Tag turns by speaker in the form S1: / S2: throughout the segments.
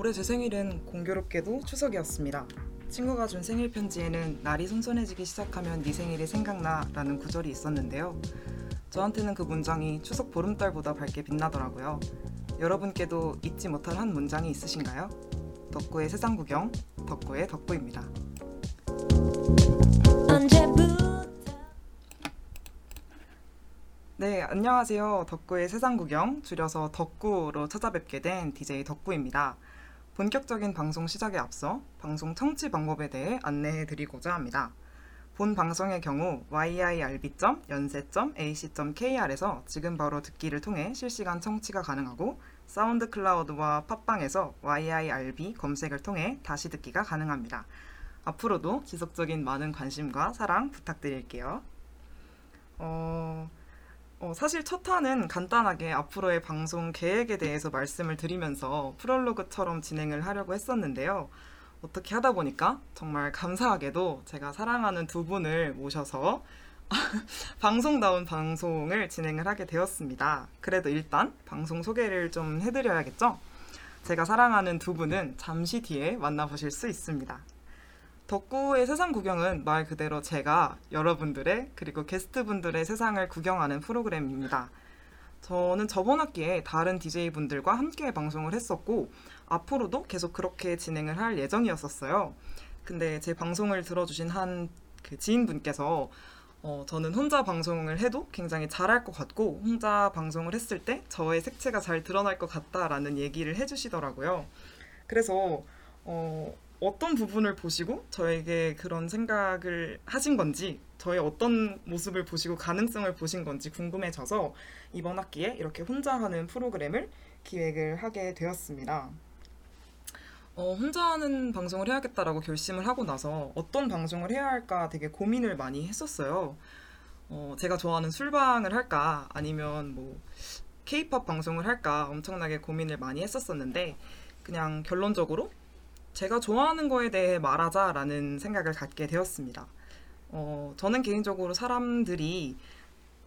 S1: 올해 제 생일은 공교롭게도 추석이었습니다. 친구가 준 생일 편지에는 날이 선선해지기 시작하면 네 생일이 생각나 라는 구절이 있었는데요. 저한테는 그 문장이 추석 보름달보다 밝게 빛나더라고요. 여러분께도 잊지 못할 한 문장이 있으신가요? 덕구의 세상 구경, 덕구의 덕구입니다. 네, 안녕하세요. 덕구의 세상 구경, 줄여서 덕구로 찾아뵙게 된 DJ 덕구입니다. 본격적인 방송 시작에 앞서 방송 청취 방법에 대해 안내해 드리고자 합니다. 본 방송의 경우 yirb.연세.ac.kr에서 지금 바로 듣기를 통해 실시간 청취가 가능하고 사운드 클라우드와 팟빵에서 yirb 검색을 통해 다시 듣기가 가능합니다. 앞으로도 지속적인 많은 관심과 사랑 부탁드릴게요. 어, 어, 사실 첫 화는 간단하게 앞으로의 방송 계획에 대해서 말씀을 드리면서 프롤로그처럼 진행을 하려고 했었는데요. 어떻게 하다 보니까 정말 감사하게도 제가 사랑하는 두 분을 모셔서 방송다운 방송을 진행을 하게 되었습니다. 그래도 일단 방송 소개를 좀 해드려야겠죠? 제가 사랑하는 두 분은 잠시 뒤에 만나보실 수 있습니다. 덕구의 세상 구경은 말 그대로 제가 여러분들의 그리고 게스트분들의 세상을 구경하는 프로그램입니다. 저는 저번 학기에 다른 DJ분들과 함께 방송을 했었고 앞으로도 계속 그렇게 진행을 할 예정이었었어요. 근데 제 방송을 들어주신 한 그 지인분께서 어, 저는 혼자 방송을 해도 굉장히 잘할 것 같고 혼자 방송을 했을 때 저의 색채가 잘 드러날 것 같다라는 얘기를 해주시더라고요. 그래서 어, 어떤 부분을 보시고 저에게 그런 생각을 하신 건지 저의 어떤 모습을 보시고 가능성을 보신 건지 궁금해져서 이번 학기에 이렇게 혼자 하는 프로그램을 기획을 하게 되었습니다. 어, 혼자 하는 방송을 해야겠다라고 결심을 하고 나서 어떤 방송을 해야 할까 되게 고민을 많이 했었어요. 어, 제가 좋아하는 술방을 할까 아니면 뭐 케이팝 방송을 할까 엄청나게 고민을 많이 했었었는데 그냥 결론적으로 제가 좋아하는 거에 대해 말하자라는 생각을 갖게 되었습니다. 어, 저는 개인적으로 사람들이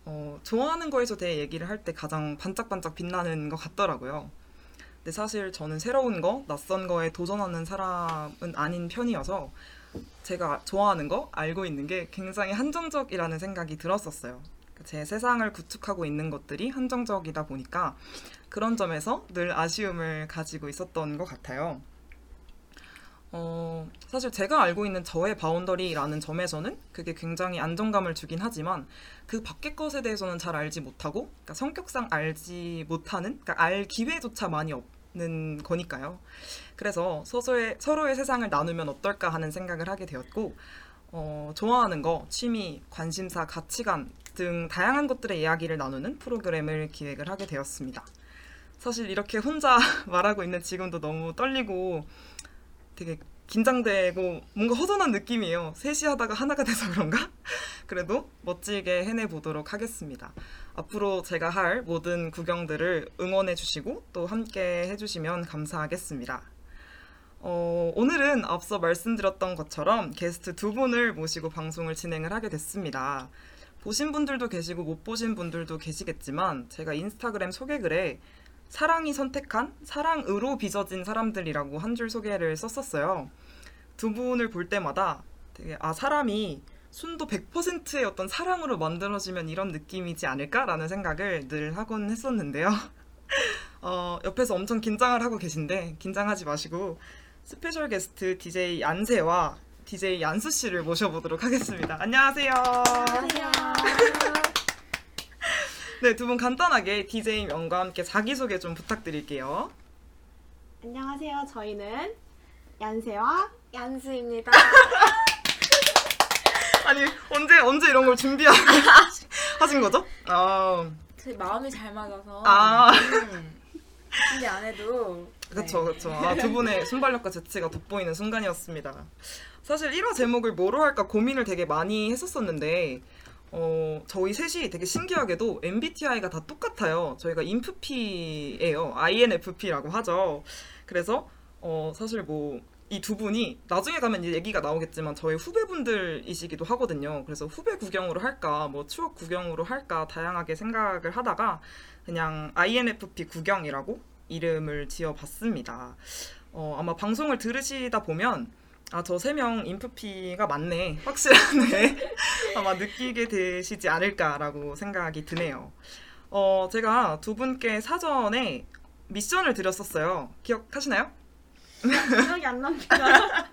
S1: 어, 좋아하는 거에서 대해 얘기를 할 때 가장 반짝반짝 빛나는 것 같더라고요. 근데 사실 저는 새로운 거, 낯선 거에 도전하는 사람은 아닌 편이어서 제가 좋아하는 거, 알고 있는 게 굉장히 한정적이라는 생각이 들었었어요. 제 세상을 구축하고 있는 것들이 한정적이다 보니까 그런 점에서 늘 아쉬움을 가지고 있었던 것 같아요. 어, 사실 제가 알고 있는 저의 바운더리라는 점에서는 그게 굉장히 안정감을 주긴 하지만 그 밖의 것에 대해서는 잘 알지 못하고 그러니까 성격상 알지 못하는 그러니까 알 기회조차 많이 없는 거니까요. 그래서 서로의, 서로의 세상을 나누면 어떨까 하는 생각을 하게 되었고 어, 좋아하는 거, 취미, 관심사, 가치관 등 다양한 것들의 이야기를 나누는 프로그램을 기획을 하게 되었습니다. 사실 이렇게 혼자 말하고 있는 지금도 너무 떨리고 되게 긴장되고 뭔가 허전한 느낌이에요. 셋이 하다가 하나가 돼서 그런가? 그래도 멋지게 해내 보도록 하겠습니다. 앞으로 제가 할 모든 구경들을 응원해 주시고 또 함께 해 주시면 감사하겠습니다. 어, 오늘은 앞서 말씀드렸던 것처럼 게스트 두 분을 모시고 방송을 진행을 하게 됐습니다. 보신 분들도 계시고 못 보신 분들도 계시겠지만 제가 인스타그램 소개글에 사랑이 선택한 사랑으로 빚어진 사람들이라고 한 줄 소개를 썼었어요. 두 분을 볼 때마다 되게 아 사람이 순도 100%의 어떤 사랑으로 만들어지면 이런 느낌이지 않을까라는 생각을 늘 하곤 했었는데요. 어, 옆에서 엄청 긴장을 하고 계신데 긴장하지 마시고 스페셜 게스트 DJ 얀세와 DJ 얀수 씨를 모셔보도록 하겠습니다. 안녕하세요.
S2: 안녕하세요.
S1: 네, 두 분 간단하게 DJ 명과 함께 자기소개 좀 부탁드릴게요.
S2: 안녕하세요. 저희는 얀세와
S3: 얀수입니다.
S1: 아니, 언제, 언제 이런 걸 준비하신 거죠? 아,
S3: 제 마음이 잘 맞아서.
S1: 아.
S3: 음. 준비 안 해도.
S1: 그쵸,
S3: 네.
S1: 그쵸. 아, 두 분의 순발력과 재치가 돋보이는 순간이었습니다. 사실 1화 제목을 뭐로 할까 고민을 되게 많이 했었었는데, 어, 저희 셋이 되게 신기하게도 MBTI가 다 똑같아요. 저희가 INFP예요. INFP라고 하죠. 그래서, 어, 사실 뭐, 이 두 분이 나중에 가면 이제 얘기가 나오겠지만 저희 후배분들이시기도 하거든요. 그래서 후배 구경으로 할까, 뭐 추억 구경으로 할까 다양하게 생각을 하다가 그냥 INFP 구경이라고 이름을 지어봤습니다. 어, 아마 방송을 들으시다 보면 아, 저 세 명 인프피가 맞네. 확실하네. 아마 느끼게 되시지 않을까라고 생각이 드네요. 어, 제가 두 분께 사전에 미션을 드렸었어요. 기억하시나요?
S2: 기억이 안 납니다.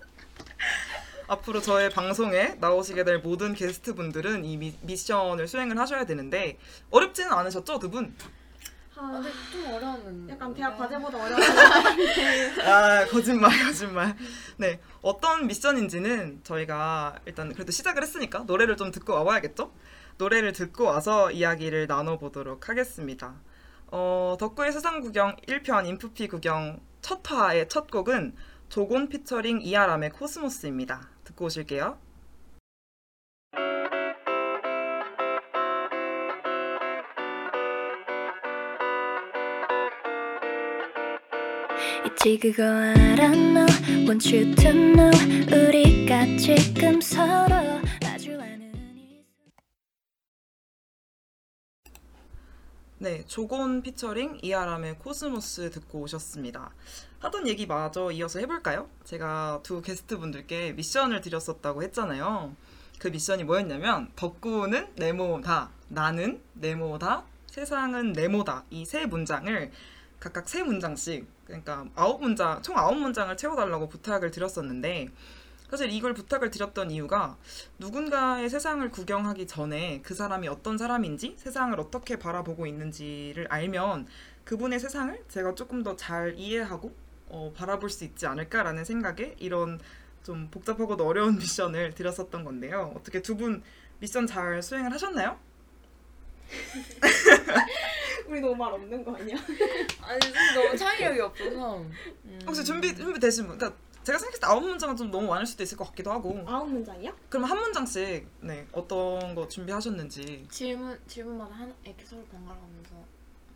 S1: 앞으로 저의 방송에 나오시게 될 모든 게스트 분들은 이 미, 미션을 수행을 하셔야 되는데 어렵지는 않으셨죠, 두 분?
S3: 아,
S2: 아,
S3: 근데 좀 어려웠는데.
S2: 약간 대학 과제보다 어려운데.
S1: 아, 거짓말, 거짓말. 네, 어떤 미션인지는 저희가 일단 그래도 시작을 했으니까 노래를 좀 듣고 와봐야겠죠? 노래를 듣고 와서 이야기를 나눠보도록 하겠습니다. 어, 덕구의 세상 구경 1편 인프피 구경 첫 화의 첫 곡은 조곤 피처링 이아람의 코스모스입니다. 듣고 오실게요.
S4: 있지 그거 알아 no want you to know 우리가 지금 서로
S1: 네, 조곤 피처링 이아람의 코스모스 듣고 오셨습니다. 하던 얘기 마저 이어서 해볼까요? 제가 두 게스트 분들께 미션을 드렸었다고 했잖아요. 그 미션이 뭐였냐면 덕구는 네모다, 나는 네모다, 세상은 네모다 이 세 문장을 각각 세 문장씩 그러니까 아홉 문장 총 아홉 문장을 채워달라고 부탁을 드렸었는데 사실 이걸 부탁을 드렸던 이유가 누군가의 세상을 구경하기 전에 그 사람이 어떤 사람인지 세상을 어떻게 바라보고 있는지를 알면 그분의 세상을 제가 조금 더 잘 이해하고 어, 바라볼 수 있지 않을까라는 생각에 이런 좀 복잡하고도 어려운 미션을 드렸었던 건데요. 어떻게 두 분 미션 잘 수행을 하셨나요?
S2: 우리 너무 말 없는 거 아니야?
S3: 아니, 너무 창의력이 없어서. 음.
S1: 혹시 준비 준비 되신 분? 그러니까 제가 생각했을 때 아홉 문장은 좀 너무 많을 수도 있을 것 같기도 하고.
S2: 아홉 문장이야?
S1: 그럼 한 문장씩 네 어떤 거 준비하셨는지.
S3: 질문, 질문마다 한 에피소드 번갈아가면서.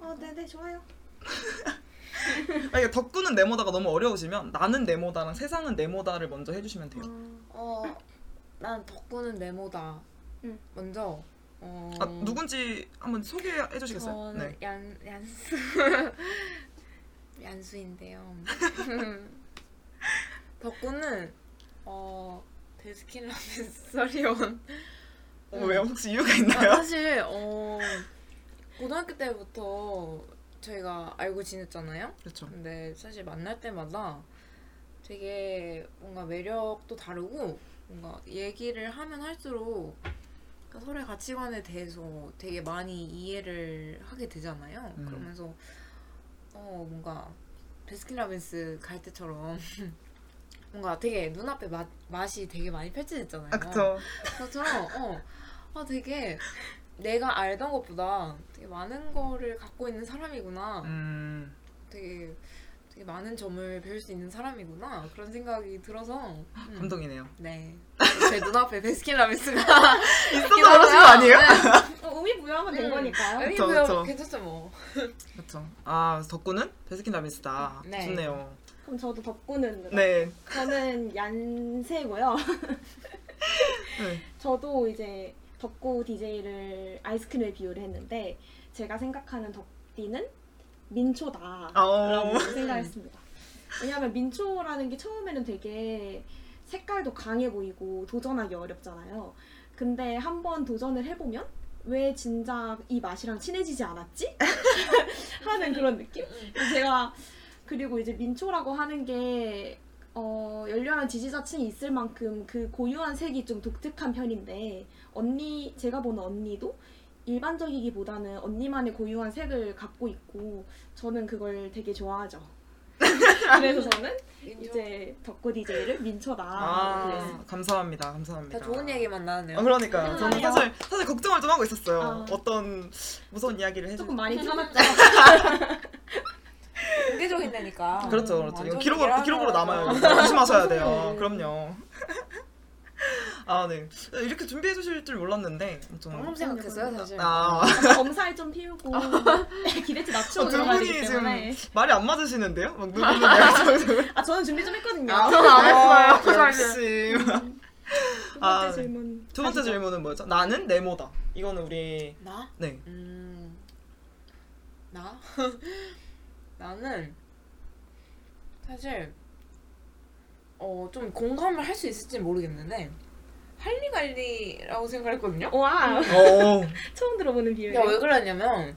S2: 아, 네네, 좋아요.
S1: 아, 이게 덕구는 네모다가 너무 어려우시면 나는 네모다랑 세상은 네모다를 먼저 해주시면 돼요.
S3: 어, 난 덕구는 네모다.
S2: 응.
S3: 먼저. 어,
S1: 아 누군지 한번 소개해 주시겠어요? 네.
S3: 얀, 얀수. 얀수인데요. 덕구는, 어, 데스킨 라멘 서리온.
S1: 어, 왜요? 혹시 이유가
S3: 아,
S1: 있나요?
S3: 사실 어 고등학교 때부터 저희가 알고 지냈잖아요.
S1: 그렇죠.
S3: 근데 사실 만날 때마다 되게 뭔가 매력도 다르고 뭔가 얘기를 하면 할수록 그러니까 서로의 가치관에 대해서 되게 많이 이해를 하게 되잖아요.
S1: 음.
S3: 그러면서 어 뭔가 베스킨라빈스 갈 때처럼 뭔가 되게 눈앞에 맛, 맛이 되게 많이 펼쳐졌잖아요.
S1: 아 그쵸.
S3: 그것처럼 어, 아 되게 내가 알던 것보다 되게 많은 거를 갖고 있는 사람이구나.
S1: 음
S3: 되게 되게 많은 점을 배울 수 있는 사람이구나 그런 생각이 들어서 음,
S1: 감동이네요.
S3: 네. 제 눈앞에 베스킨라빈스가
S1: 있어서 그러신 거 아니에요?
S2: 어, 의미 부여하면 된
S3: 음.
S2: 거니까요.
S1: 그쵸, 그쵸.
S3: 괜찮죠 뭐.
S1: 그렇죠. 아 덕구는 베스킨 라빈스다.
S3: 네.
S1: 좋네요.
S2: 그럼 저도 덕구는
S1: 네.
S2: 저는 얀세고요.
S1: 네.
S2: 저도 이제 덕구 DJ를 아이스크림에 비유를 했는데 제가 생각하는 덕디는 민초다라고
S1: 어.
S2: 생각했습니다. 왜냐하면 민초라는 게 처음에는 되게 색깔도 강해 보이고 도전하기 어렵잖아요. 근데 한번 도전을 해보면 왜 진작 이 맛이랑 친해지지 않았지? 하는 그런 느낌? 제가 그리고 이제 민초라고 하는 게 어, 연료한 지지자층이 있을 만큼 그 고유한 색이 좀 독특한 편인데 언니 제가 보는 언니도 일반적이기보다는 언니만의 고유한 색을 갖고 있고 저는 그걸 되게 좋아하죠. 그래서 저는 이제 덕구 DJ를 민초다
S1: 아. 감사합니다. 감사합니다.
S3: 다 좋은 얘기만 나왔네요.
S1: 아, 그러니까
S2: 음,
S1: 저는. 사실 사실 걱정을 좀 하고 있었어요.
S2: 아.
S1: 어떤 무서운 이야기를 해줄.
S2: 조금 많이 참았죠.
S3: 공개적인다니까.
S1: 그렇죠, 그렇죠. 이건
S3: 완전
S1: 기록으로 기록으로 남아요. 이거 조심하셔야 돼요. 그럼요. 아 네. 이렇게 준비해 주실 줄 몰랐는데 좀.
S3: 방금 생각했어요 사실.
S1: 아.
S2: 검사에 좀 피우고 기대치 낮추고
S1: 어, 두 분이
S2: 되기
S1: 지금
S2: 때문에
S1: 말이 안 맞으시는데요? 막 누구는
S2: 아 저는 준비 좀 했거든요.
S3: 저는 안 했어요.
S1: 아, 역시.
S2: 두 번째
S1: 아, 네.
S2: 질문.
S1: 두 번째. 질문은 뭐였죠? 나는 네모다. 이거는 우리
S3: 나?
S1: 네.
S3: 음. 나? 나는 사실 어, 좀 공감을 할 수 있을지 모르겠는데 할리갈리라고 생각했거든요.
S2: 와
S1: 어.
S2: 처음 들어보는 비유예요.
S3: 야, 왜 그러냐면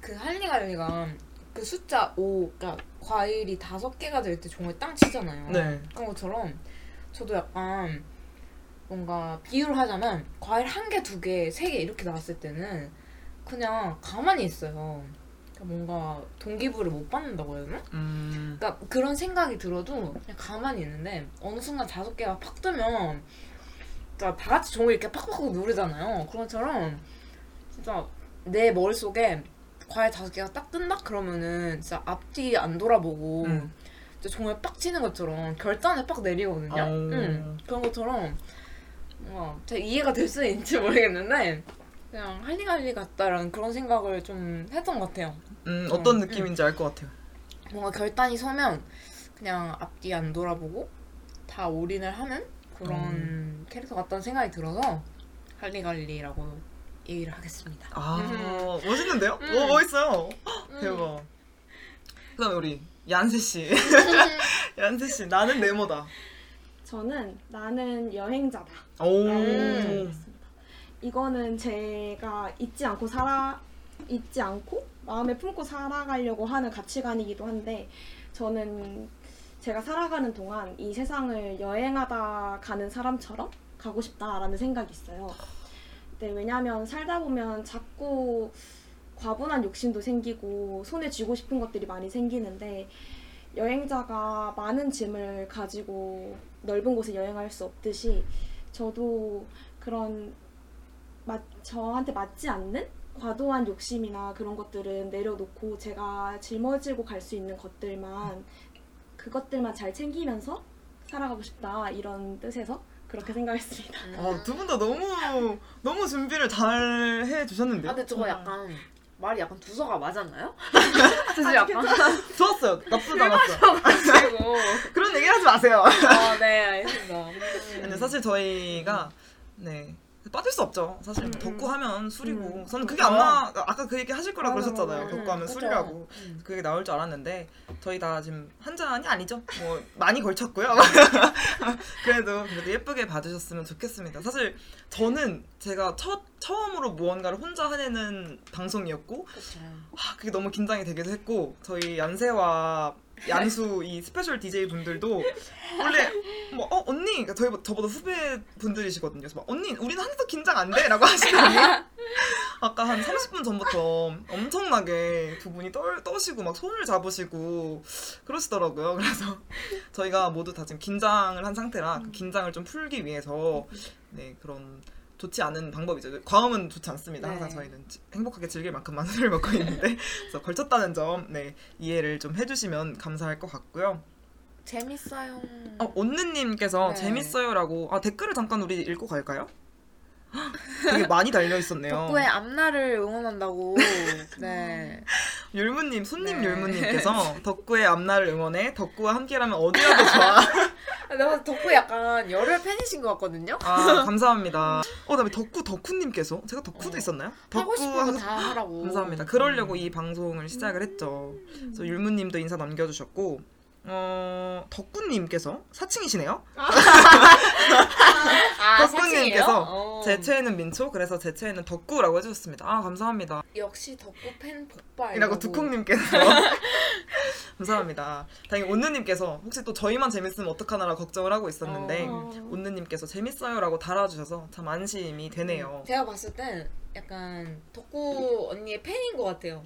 S3: 그 할리갈리가 그 숫자 5, 그러니까 과일이 다섯 개가 될 때 종을 땅 치잖아요.
S1: 네.
S3: 그런 것처럼 저도 약간 뭔가 비유를 하자면 과일 한 개, 두 개, 세 개 이렇게 나왔을 때는 그냥 가만히 있어요. 그러니까 뭔가 동기부를 못 받는다고 해야 되나?
S1: 음.
S3: 그러니까 그런 생각이 들어도 그냥 가만히 있는데 어느 순간 다섯 개가 팍 뜨면 진짜 다 같이 종을 이렇게 팍팍 누르잖아요. 그런 것처럼 진짜 내 머릿속에 과일 다섯 개가 딱 뜬다 그러면은 진짜 앞뒤 안 돌아보고
S1: 음.
S3: 진짜 종을 빡 치는 것처럼 결단을 빡 내리거든요.
S1: 어.
S3: 음, 그런 것처럼 뭔가 제가 이해가 될 수는 있는지 모르겠는데 그냥 할리갈리 같다라는 그런 생각을 좀 했던 것 같아요.
S1: 음, 어떤
S3: 음,
S1: 느낌인지 알것 같아요.
S3: 뭔가 결단이 서면 그냥 앞뒤 안 돌아보고 다 올인을 하는 그런
S1: 음.
S3: 캐릭터 같다는 생각이 들어서 할리갈리라고 얘기를 하겠습니다.
S1: 아,
S3: 음.
S1: 멋있는데요?
S3: 음.
S1: 오, 멋있어요.
S3: 음.
S1: 대박. 그다음에 우리 얀세 씨. 얀세 씨, 나는 네모다.
S2: 저는 나는 여행자다.
S1: 오.
S3: 음.
S2: 이거는 제가 잊지 않고 살아 잊지 않고 마음에 품고 살아가려고 하는 가치관이기도 한데 저는 제가 살아가는 동안 이 세상을 여행하다 가는 사람처럼 가고 싶다라는 생각이 있어요. 네, 왜냐하면 살다 보면 자꾸 과분한 욕심도 생기고 손에 쥐고 싶은 것들이 많이 생기는데 여행자가 많은 짐을 가지고 넓은 곳에 여행할 수 없듯이 저도 그런 맞, 저한테 맞지 않는 과도한 욕심이나 그런 것들은 내려놓고 제가 짊어지고 갈 수 있는 것들만 그것들만 잘 챙기면서 살아가고 싶다 이런 뜻에서 그렇게 생각했습니다.
S1: 아, 두분 다 너무 너무 준비를 잘해
S3: 아,
S1: 주셨는데요.
S3: 근데 저거. 약간 말이 약간 두서가 맞았나요? 사실 약간
S1: 좋았어요. 나쁘지 않았어요.
S3: 가지고
S1: 그런 얘기 하지 마세요.
S3: 아, 네, 알겠습니다. 음.
S1: 근데 사실 저희가 네 빠질 수 없죠. 사실
S2: 음,
S1: 덕구
S2: 음.
S1: 하면 술이고
S2: 음.
S1: 저는 그게 안 나. 아까 그 얘기 하실 거라
S2: 맞아,
S1: 그러셨잖아요. 덕구 하면
S3: 그죠.
S1: 술이라고.
S3: 음.
S1: 그게 나올 줄 알았는데 저희 다 지금 한 잔이 아니죠. 뭐 많이 걸쳤고요. 그래도 그래도 예쁘게 봐주셨으면 좋겠습니다. 사실 저는 제가 첫 처음으로 무언가를 혼자 해내는 방송이었고
S3: 그쵸.
S1: 아, 그게 너무 긴장이 되기도 했고 저희 얀세와 얀수 이 스페셜 DJ 분들도 원래 뭐 어 언니 그러니까 저희 저보다 후배 분들이시거든요. 그래서 막 언니 우리는 하나도 긴장 안 돼라고 하시더니 아까 한 30분 전부터 엄청나게 두 분이 떨 떠시고 막 손을 잡으시고 그러시더라고요. 그래서 저희가 모두 다 지금 긴장을 한 상태라 그 긴장을 좀 풀기 위해서 네 그런 좋지 않은 방법이죠. 과음은 좋지 않습니다. 항상
S3: 네.
S1: 저희는 지- 행복하게 즐길 만큼만 술을 먹고 있는데 그래서 걸쳤다는 점 네, 이해를 좀 해주시면 감사할 것 같고요.
S3: 재밌어요.
S1: 어, 온느님께서
S3: 네.
S1: 재밌어요라고 아 댓글을 잠깐 우리 읽고 갈까요? 헉, 되게 많이 달려 있었네요.
S3: 덕구의 앞날을 응원한다고. 네.
S1: 율무님, 손님
S3: 네.
S1: 율무님께서 덕구의 앞날을 응원해 덕구와 함께라면 어디라도 좋아.
S3: 내가 덕구 약간 열혈 팬이신 것 같거든요.
S1: 아 감사합니다. 어 그다음에 덕구 덕후님께서 제가 덕후도
S3: 어.
S1: 있었나요?
S3: 하고 싶은 거
S1: 덕후
S3: 다 하라고.
S1: 감사합니다. 그러려고 이 방송을 시작을 했죠. 그래서 율무님도 인사 남겨주셨고 어 덕구님께서 사칭이시네요.
S3: 아,
S1: 덕구님께서
S3: 사칭이에요? 어.
S1: 제 최애는 민초 그래서 제 최애는 덕구라고 해주셨습니다. 아 감사합니다.
S3: 역시 덕구 팬 폭발.
S1: 이라고 두콩님께서 감사합니다. 다행히 온느님께서 혹시 또 저희만 재밌으면 어떡하나라 걱정을 하고 있었는데
S2: 어.
S1: 온느님께서 재밌어요라고 달아주셔서 참 안심이 되네요.
S3: 제가 봤을 땐 약간 덕구 언니의 팬인 것 같아요.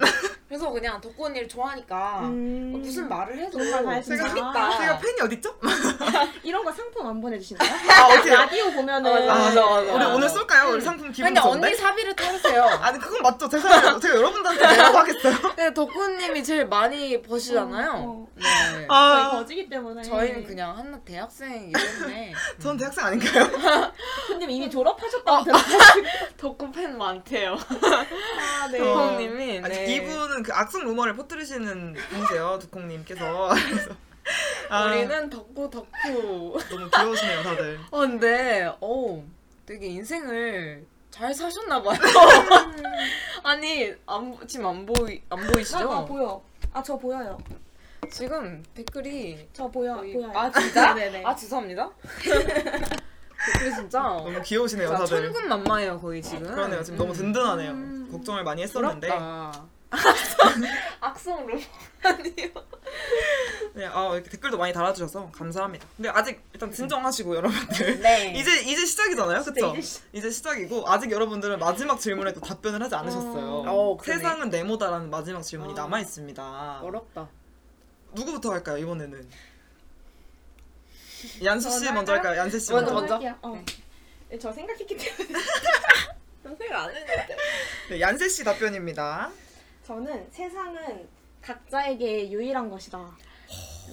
S3: 그래서 그냥 덕구 언니를 좋아하니까
S2: 음,
S3: 어, 무슨 말을 해도
S2: 정말.
S3: 재밌다.
S1: 제가 팬이 어딨죠?
S2: 이런 거 상품 안 보내주시나요?
S1: 아 어떻게?
S2: 라디오 보면은
S3: 맞아, 맞아, 맞아.
S1: 우리 오늘 쏠까요? 우리 상품 기분
S3: 근데
S1: 좋은데?
S3: 언니 사비를 털으세요.
S1: 아니 그건 맞죠. 죄송해요. 제가 여러분들한테 내라고 하겠어요.
S3: 근데 덕구님이 제일 많이 버시잖아요.
S2: 어, 어.
S3: 네.
S2: 저희
S1: 아,
S2: 거지기 때문에
S3: 저희는 그냥 한낱 대학생이기 때문에
S1: 전 대학생 아닌가요?
S2: 대표님 이미 졸업하셨다고
S3: 어.
S2: 들었어요.
S3: 덕구 팬 많대요.
S2: 아, 네.
S1: 아니,
S3: 네.
S1: 이분은 그 악성 루머를 퍼뜨리시는 분이세요. 두콩님께서. 아,
S3: 우리는 덕구 덕후.
S1: 너무 귀여우시네요, 다들.
S3: 어 근데 어 되게 인생을 잘 사셨나 봐요. 아니 안 보- 지금 안 보이 안
S2: 아, 아,
S3: 보이시죠?
S2: 보여. 아 저 보여요.
S3: 지금 댓글이
S2: 저 보여 보여요.
S3: 아, 진짜?
S2: 네네.
S3: 아 죄송합니다. 댓글이 진짜
S1: 너무 귀여우시네요, 다들.
S3: 천군만마해요 거의 지금.
S1: 그러네요. 지금 너무
S3: 음.
S1: 든든하네요.
S2: 음.
S1: 걱정을 많이 했었는데.
S3: 부럽다. 악성 로봇 아니에요?
S1: 네, 아, 이렇게 댓글도 많이 달아주셔서 감사합니다. 근데 아직 일단 진정하시고 여러분들.
S3: 네.
S1: 이제 이제 시작이잖아요, 그렇죠?
S2: 이제 시-
S1: 이제 시작이고 아직 여러분들은 마지막 질문에도 답변을 하지 않으셨어요.
S3: 어, 그러네.
S1: 세상은 네모다라는 마지막 질문이
S3: 어.
S1: 남아 있습니다.
S3: 어렵다.
S1: 누구부터 할까요 이번에는? 얀수 씨 먼저
S2: 할까요?
S1: 얀세 씨
S3: 먼저,
S1: 먼저.
S3: 먼저.
S2: 할게요. 어.
S3: 네.
S2: 네, 저 생각했기 때문에
S3: 생각 안 했는데.
S1: 네, 얀세 씨 답변입니다.
S2: 저는 세상은 각자에게 유일한 것이다.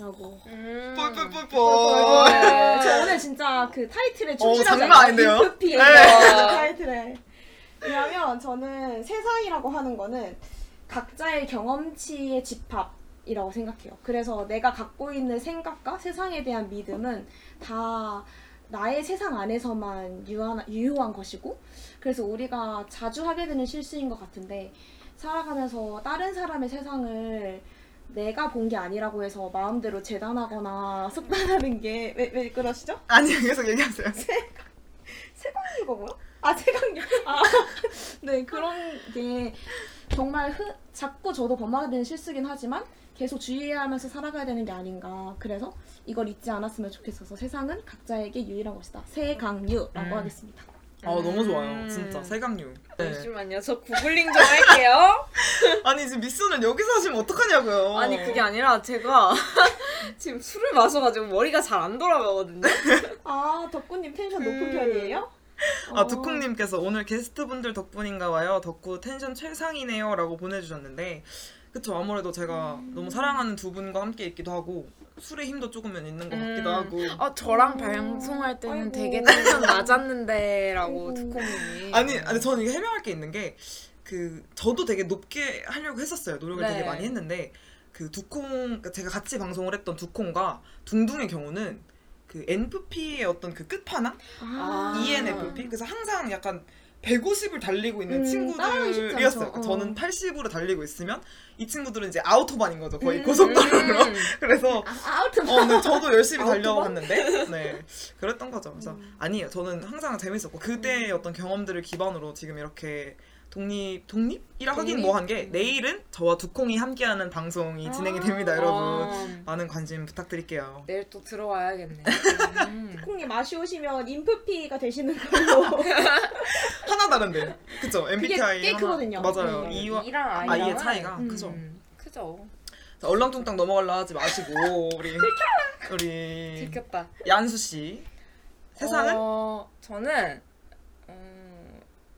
S2: 라고.
S3: 음.
S1: 뿔뿔뿔뿔.
S2: 네, 저 오늘 진짜 그 타이틀에
S1: 어,
S2: 충실하지
S1: 아닌데요?
S2: 인프피의
S1: 네.
S2: 타이틀에. 왜냐면 저는 세상이라고 하는 거는 각자의 경험치의 집합이라고 생각해요. 그래서 내가 갖고 있는 생각과 세상에 대한 믿음은 다 나의 세상 안에서만 유한, 유효한 것이고, 그래서 우리가 자주 하게 되는 실수인 것 같은데, 살아가면서 다른 사람의 세상을 내가 본 게 아니라고 해서 마음대로 재단하거나 속단하는 게 왜 왜 그러시죠?
S1: 아니요 계속 얘기하세요.
S2: 세강유가 뭐야? 아 세강유. 아, 네 그런 게 정말 흔, 자꾸 저도 범하게 되는 실수긴 하지만 계속 주의하면서 살아가야 되는 게 아닌가. 그래서 이걸 잊지 않았으면 좋겠어서 세상은 각자에게 유일한 것이다. 세강유라고
S3: 음.
S2: 하겠습니다.
S1: 아 너무 좋아요,
S3: 음.
S1: 진짜 세강류. 네.
S3: 잠시만요. 저 구글링 좀 할게요.
S1: 아니 지금 미스는 여기서 하시면 어떡하냐고요.
S3: 아니 그게 아니라 제가 지금 술을 마셔가지고 머리가 잘 안 돌아가거든요.
S2: 아 덕구님 텐션
S3: 그-
S2: 높은 편이에요?
S1: 아
S2: 어.
S1: 두콩님께서 오늘 게스트분들 덕분인가 봐요. 덕후 텐션 최상이네요 라고 보내주셨는데 그쵸 아무래도 제가
S2: 음.
S1: 너무 사랑하는 두 분과 함께 있기도 하고 술의 힘도 조금은 있는 것 같기도
S3: 음.
S1: 하고
S3: 아 저랑
S2: 음.
S3: 방송할 때는
S2: 아이고.
S3: 되게 텐션 낮았는데라고. 두콩님이
S1: 아니 아니 저는 이게 해명할 게 있는 게 그 저도 되게 높게 하려고 했었어요 노력을
S3: 네.
S1: 되게 많이 했는데 그 두콩 그러니까 제가 같이 방송을 했던 두콩과 둥둥의 경우는 그 NFP의 어떤 그 끝판왕
S3: 아.
S1: ENFP 그래서 항상 약간 150을 달리고 있는
S2: 음,
S1: 친구들이었어요.
S2: 않죠. 어.
S1: 저는 80으로 달리고 있으면 이 친구들은 이제 아우토반인 거죠. 거의
S2: 음.
S1: 고속도로로.
S3: 음.
S1: 그래서
S2: 아, 아우트
S1: 어, 네, 저도 열심히
S2: 아우토반?
S1: 달려봤는데, 네, 그랬던 거죠. 그래서
S2: 음.
S1: 아니에요. 저는 항상 재밌었고 그때의 어떤 경험들을 기반으로 지금 이렇게 독립 독립이라 하긴
S3: 독립?
S1: 뭐한 게 내일은 저와 두콩이 함께하는 방송이 진행이
S2: 아.
S1: 됩니다, 여러분.
S3: 어,
S1: 많은 관심 부탁드릴게요.
S3: 내일 또 들어와야겠네. 음.
S2: 콩님 맛이 오시면 인프피가 되시는 걸로.
S1: 하나 다른데, 그쵸? MBTI
S2: 꽤
S1: 하나-
S2: 크거든요.
S1: 맞아요.
S2: 네.
S1: 이와
S3: 이랑
S1: 아,
S3: 아이랑
S1: 이의 차이가
S2: 음.
S1: 그죠.
S3: 음, 크죠.
S1: 자, 얼렁뚱땅 넘어갈라 하지 마시고 우리 우리
S3: 들켰다.
S1: 얀수 씨 세상은
S3: 어, 저는 음,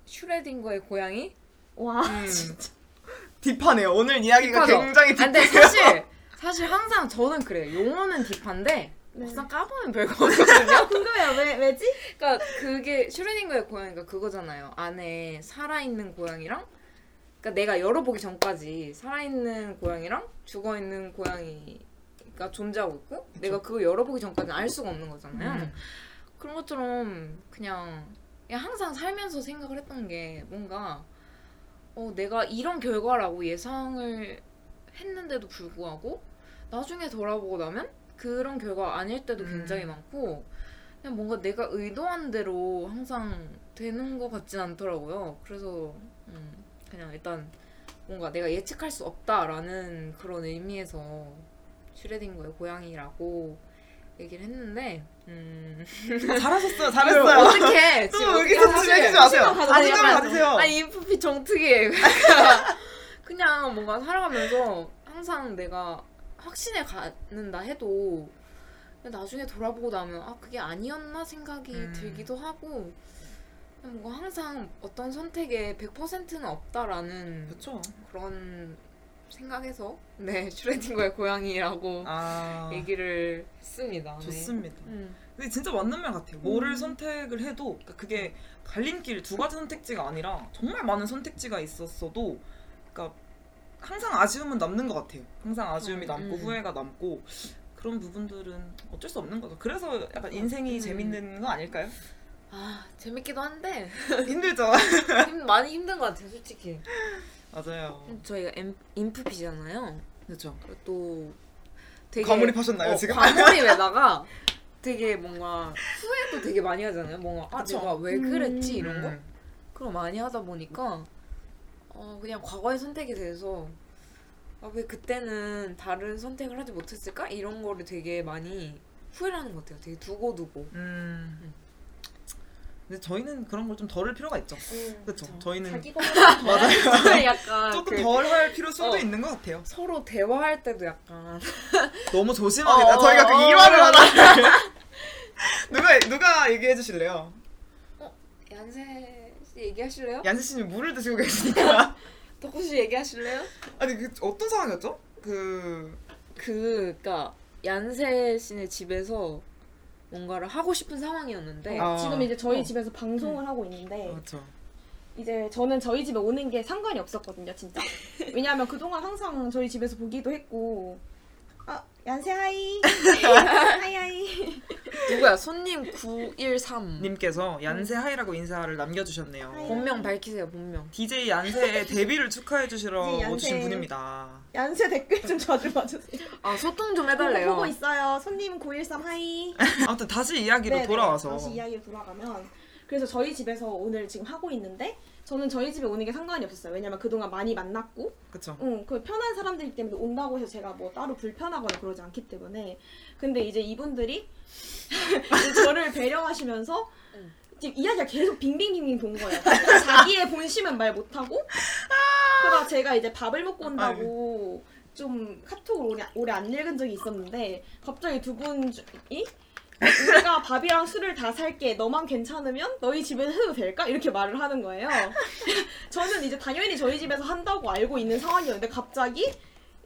S3: 슈레딩거의 고양이.
S2: 와.
S3: 음.
S1: 딥하네요. 오늘 이야기가
S3: 딥하죠?
S1: 굉장히
S3: 아,
S1: 딥해요.
S3: 근데 사실 사실 항상 저는 그래요. 용어는 딥한데
S2: 네.
S3: 막상 까보면 별거 없거든요.
S2: 궁금해요. 왜 왜지?
S3: 그러니까 그게 슈레딩거의 고양이가 그거잖아요. 안에 살아있는 고양이랑 그러니까 내가 열어보기 전까지 살아있는 고양이랑 죽어있는 고양이가 존재하고 있고 내가 그거 열어보기 전까지는 알 수가 없는 거잖아요.
S1: 음.
S3: 그런 것처럼 그냥 항상 살면서 생각을 했던 게 뭔가 어, 내가 이런 결과라고 예상을 했는데도 불구하고 나중에 돌아보고 나면 그런 결과 아닐 때도
S1: 음.
S3: 굉장히 많고 그냥 뭔가 내가 의도한 대로 항상 되는 것 같진 않더라고요. 그래서 음, 그냥 일단 뭔가 내가 예측할 수 없다라는 그런 의미에서 슈레딩거의 고양이라고 얘기를 했는데 음,
S1: 잘하셨어요. 잘했어요.
S3: 어떻게
S1: 또
S3: 지금
S1: 여기서 좀 하세요.
S2: 자신감
S3: 약간-
S1: 가지세요.
S3: 아니 인프피 정특이에요. 그냥 뭔가 살아가면서 항상 내가 확신에 갖는다 해도 나중에 돌아보고 나면 아 그게 아니었나 생각이
S1: 음.
S3: 들기도 하고 뭔가 항상 어떤 선택에 100%는 없다라는
S1: 그렇죠.
S3: 그런 생각에서 네 슈레딩거의 고양이라고
S1: 아
S3: 얘기를 했습니다. 네.
S1: 좋습니다.
S3: 음.
S1: 근데 진짜 맞는 말 같아요. 뭐를
S2: 음.
S1: 선택을 해도 그러니까 그게 갈림길 두 가지 선택지가 아니라 정말 많은 선택지가 있었어도 그러니까 항상 아쉬움은 남는 것 같아요. 항상 아쉬움이
S3: 음,
S1: 남고
S3: 음.
S1: 후회가 남고 그런 부분들은 어쩔 수 없는 거죠. 그래서 약간 인생이
S3: 음.
S1: 재밌는 거 아닐까요?
S3: 아 재밌기도 한데
S1: 힘들죠.
S3: 힘- 많이 힘든 것 같아요 솔직히.
S1: 맞아요.
S3: 저희가 엠, 인프피잖아요.
S1: 그렇죠.
S3: 또 되게
S1: 과몰입하셨나요,
S3: 어,
S1: 지금?
S3: 과몰입에다가 되게 뭔가 후회도 되게 많이 하잖아요. 뭔가 아
S1: 그쵸.
S3: 내가 왜 그랬지
S2: 음.
S3: 이런 거.
S1: 음.
S3: 그럼 많이 하다 보니까 어 그냥 과거의 선택에 대해서 아, 왜 그때는 다른 선택을 하지 못했을까 이런 거를 되게 많이 후회를 하는 것 같아요. 되게 두고 두고.
S1: 음. 근데 저희는 그런 걸 좀 덜을 필요가 있죠. 그렇죠.
S3: 그쵸.
S1: 저희는 맞아요.
S3: 약간
S1: 조금
S3: 그
S1: 덜할 필요성도
S3: 어.
S1: 있는 것 같아요.
S3: 서로 대화할 때도 약간
S1: 너무 조심합니다.
S3: 어,
S1: 저희가 그
S3: 어,
S1: 일화를
S3: 어.
S1: 하나 누가 누가 얘기해 주실래요?
S3: ян세 씨 얘기하실래요?
S1: 얀스 씨는 물을 드시고 계시니까
S3: 덕후 씨 얘기하실래요?
S1: 아니 그 어떤 상황이었죠? 그
S3: 그 그니까 얀세 씨네 집에서 뭔가를 하고 싶은 상황이었는데
S1: 아.
S2: 지금 이제 저희
S3: 어.
S2: 집에서 방송을 하고 있는데
S1: 그렇죠.
S2: 이제 저는 저희 집에 오는 게 상관이 없었거든요, 진짜. 왜냐하면 그동안 항상 저희 집에서 보기도 했고, 아, 얀세 hi. hi hi.
S3: 누구야? 손님 913
S1: 님께서 얀세 hi라고 인사를 남겨주셨네요.
S2: hi.
S3: 본명 밝히세요 본명
S1: DJ 얀세의 데뷔를 축하해 주시러
S2: 얀세.
S1: 오신 분입니다.
S2: 얀세 댓글 좀 자주 봐주세요.
S3: 아 소통 좀
S2: 보고
S3: 해달래요
S2: 있어요. 손님 913 하이.
S1: 아무튼 다시 이야기로
S2: 네네,
S1: 돌아와서
S2: 다시 이야기로 돌아가면 그래서 저희 집에서 오늘 지금 하고 있는데 저는 저희 집에 오는 게 상관이 없었어요. 왜냐면 그동안 많이 만났고
S1: 그렇죠.
S2: 응, 그 편한 사람들 때문에 온다고 해서 제가 뭐 따로 불편하거나 그러지 않기 때문에 근데 이제 이분들이 저를 배려하시면서
S3: 응.
S2: 지금 이야기가 계속 빙빙빙빙 도는 거예요. 자기의 본심은 말 못하고 그러다 제가 이제 밥을 먹고 온다고 좀 카톡을 오래, 오래 안 읽은 적이 있었는데 갑자기 두 분이 우리가 밥이랑 술을 다 살게 너만 괜찮으면 너희 집에서 해도 될까? 이렇게 말을 하는 거예요. 저는 이제 당연히 저희 집에서 한다고 알고 있는 상황이었는데 갑자기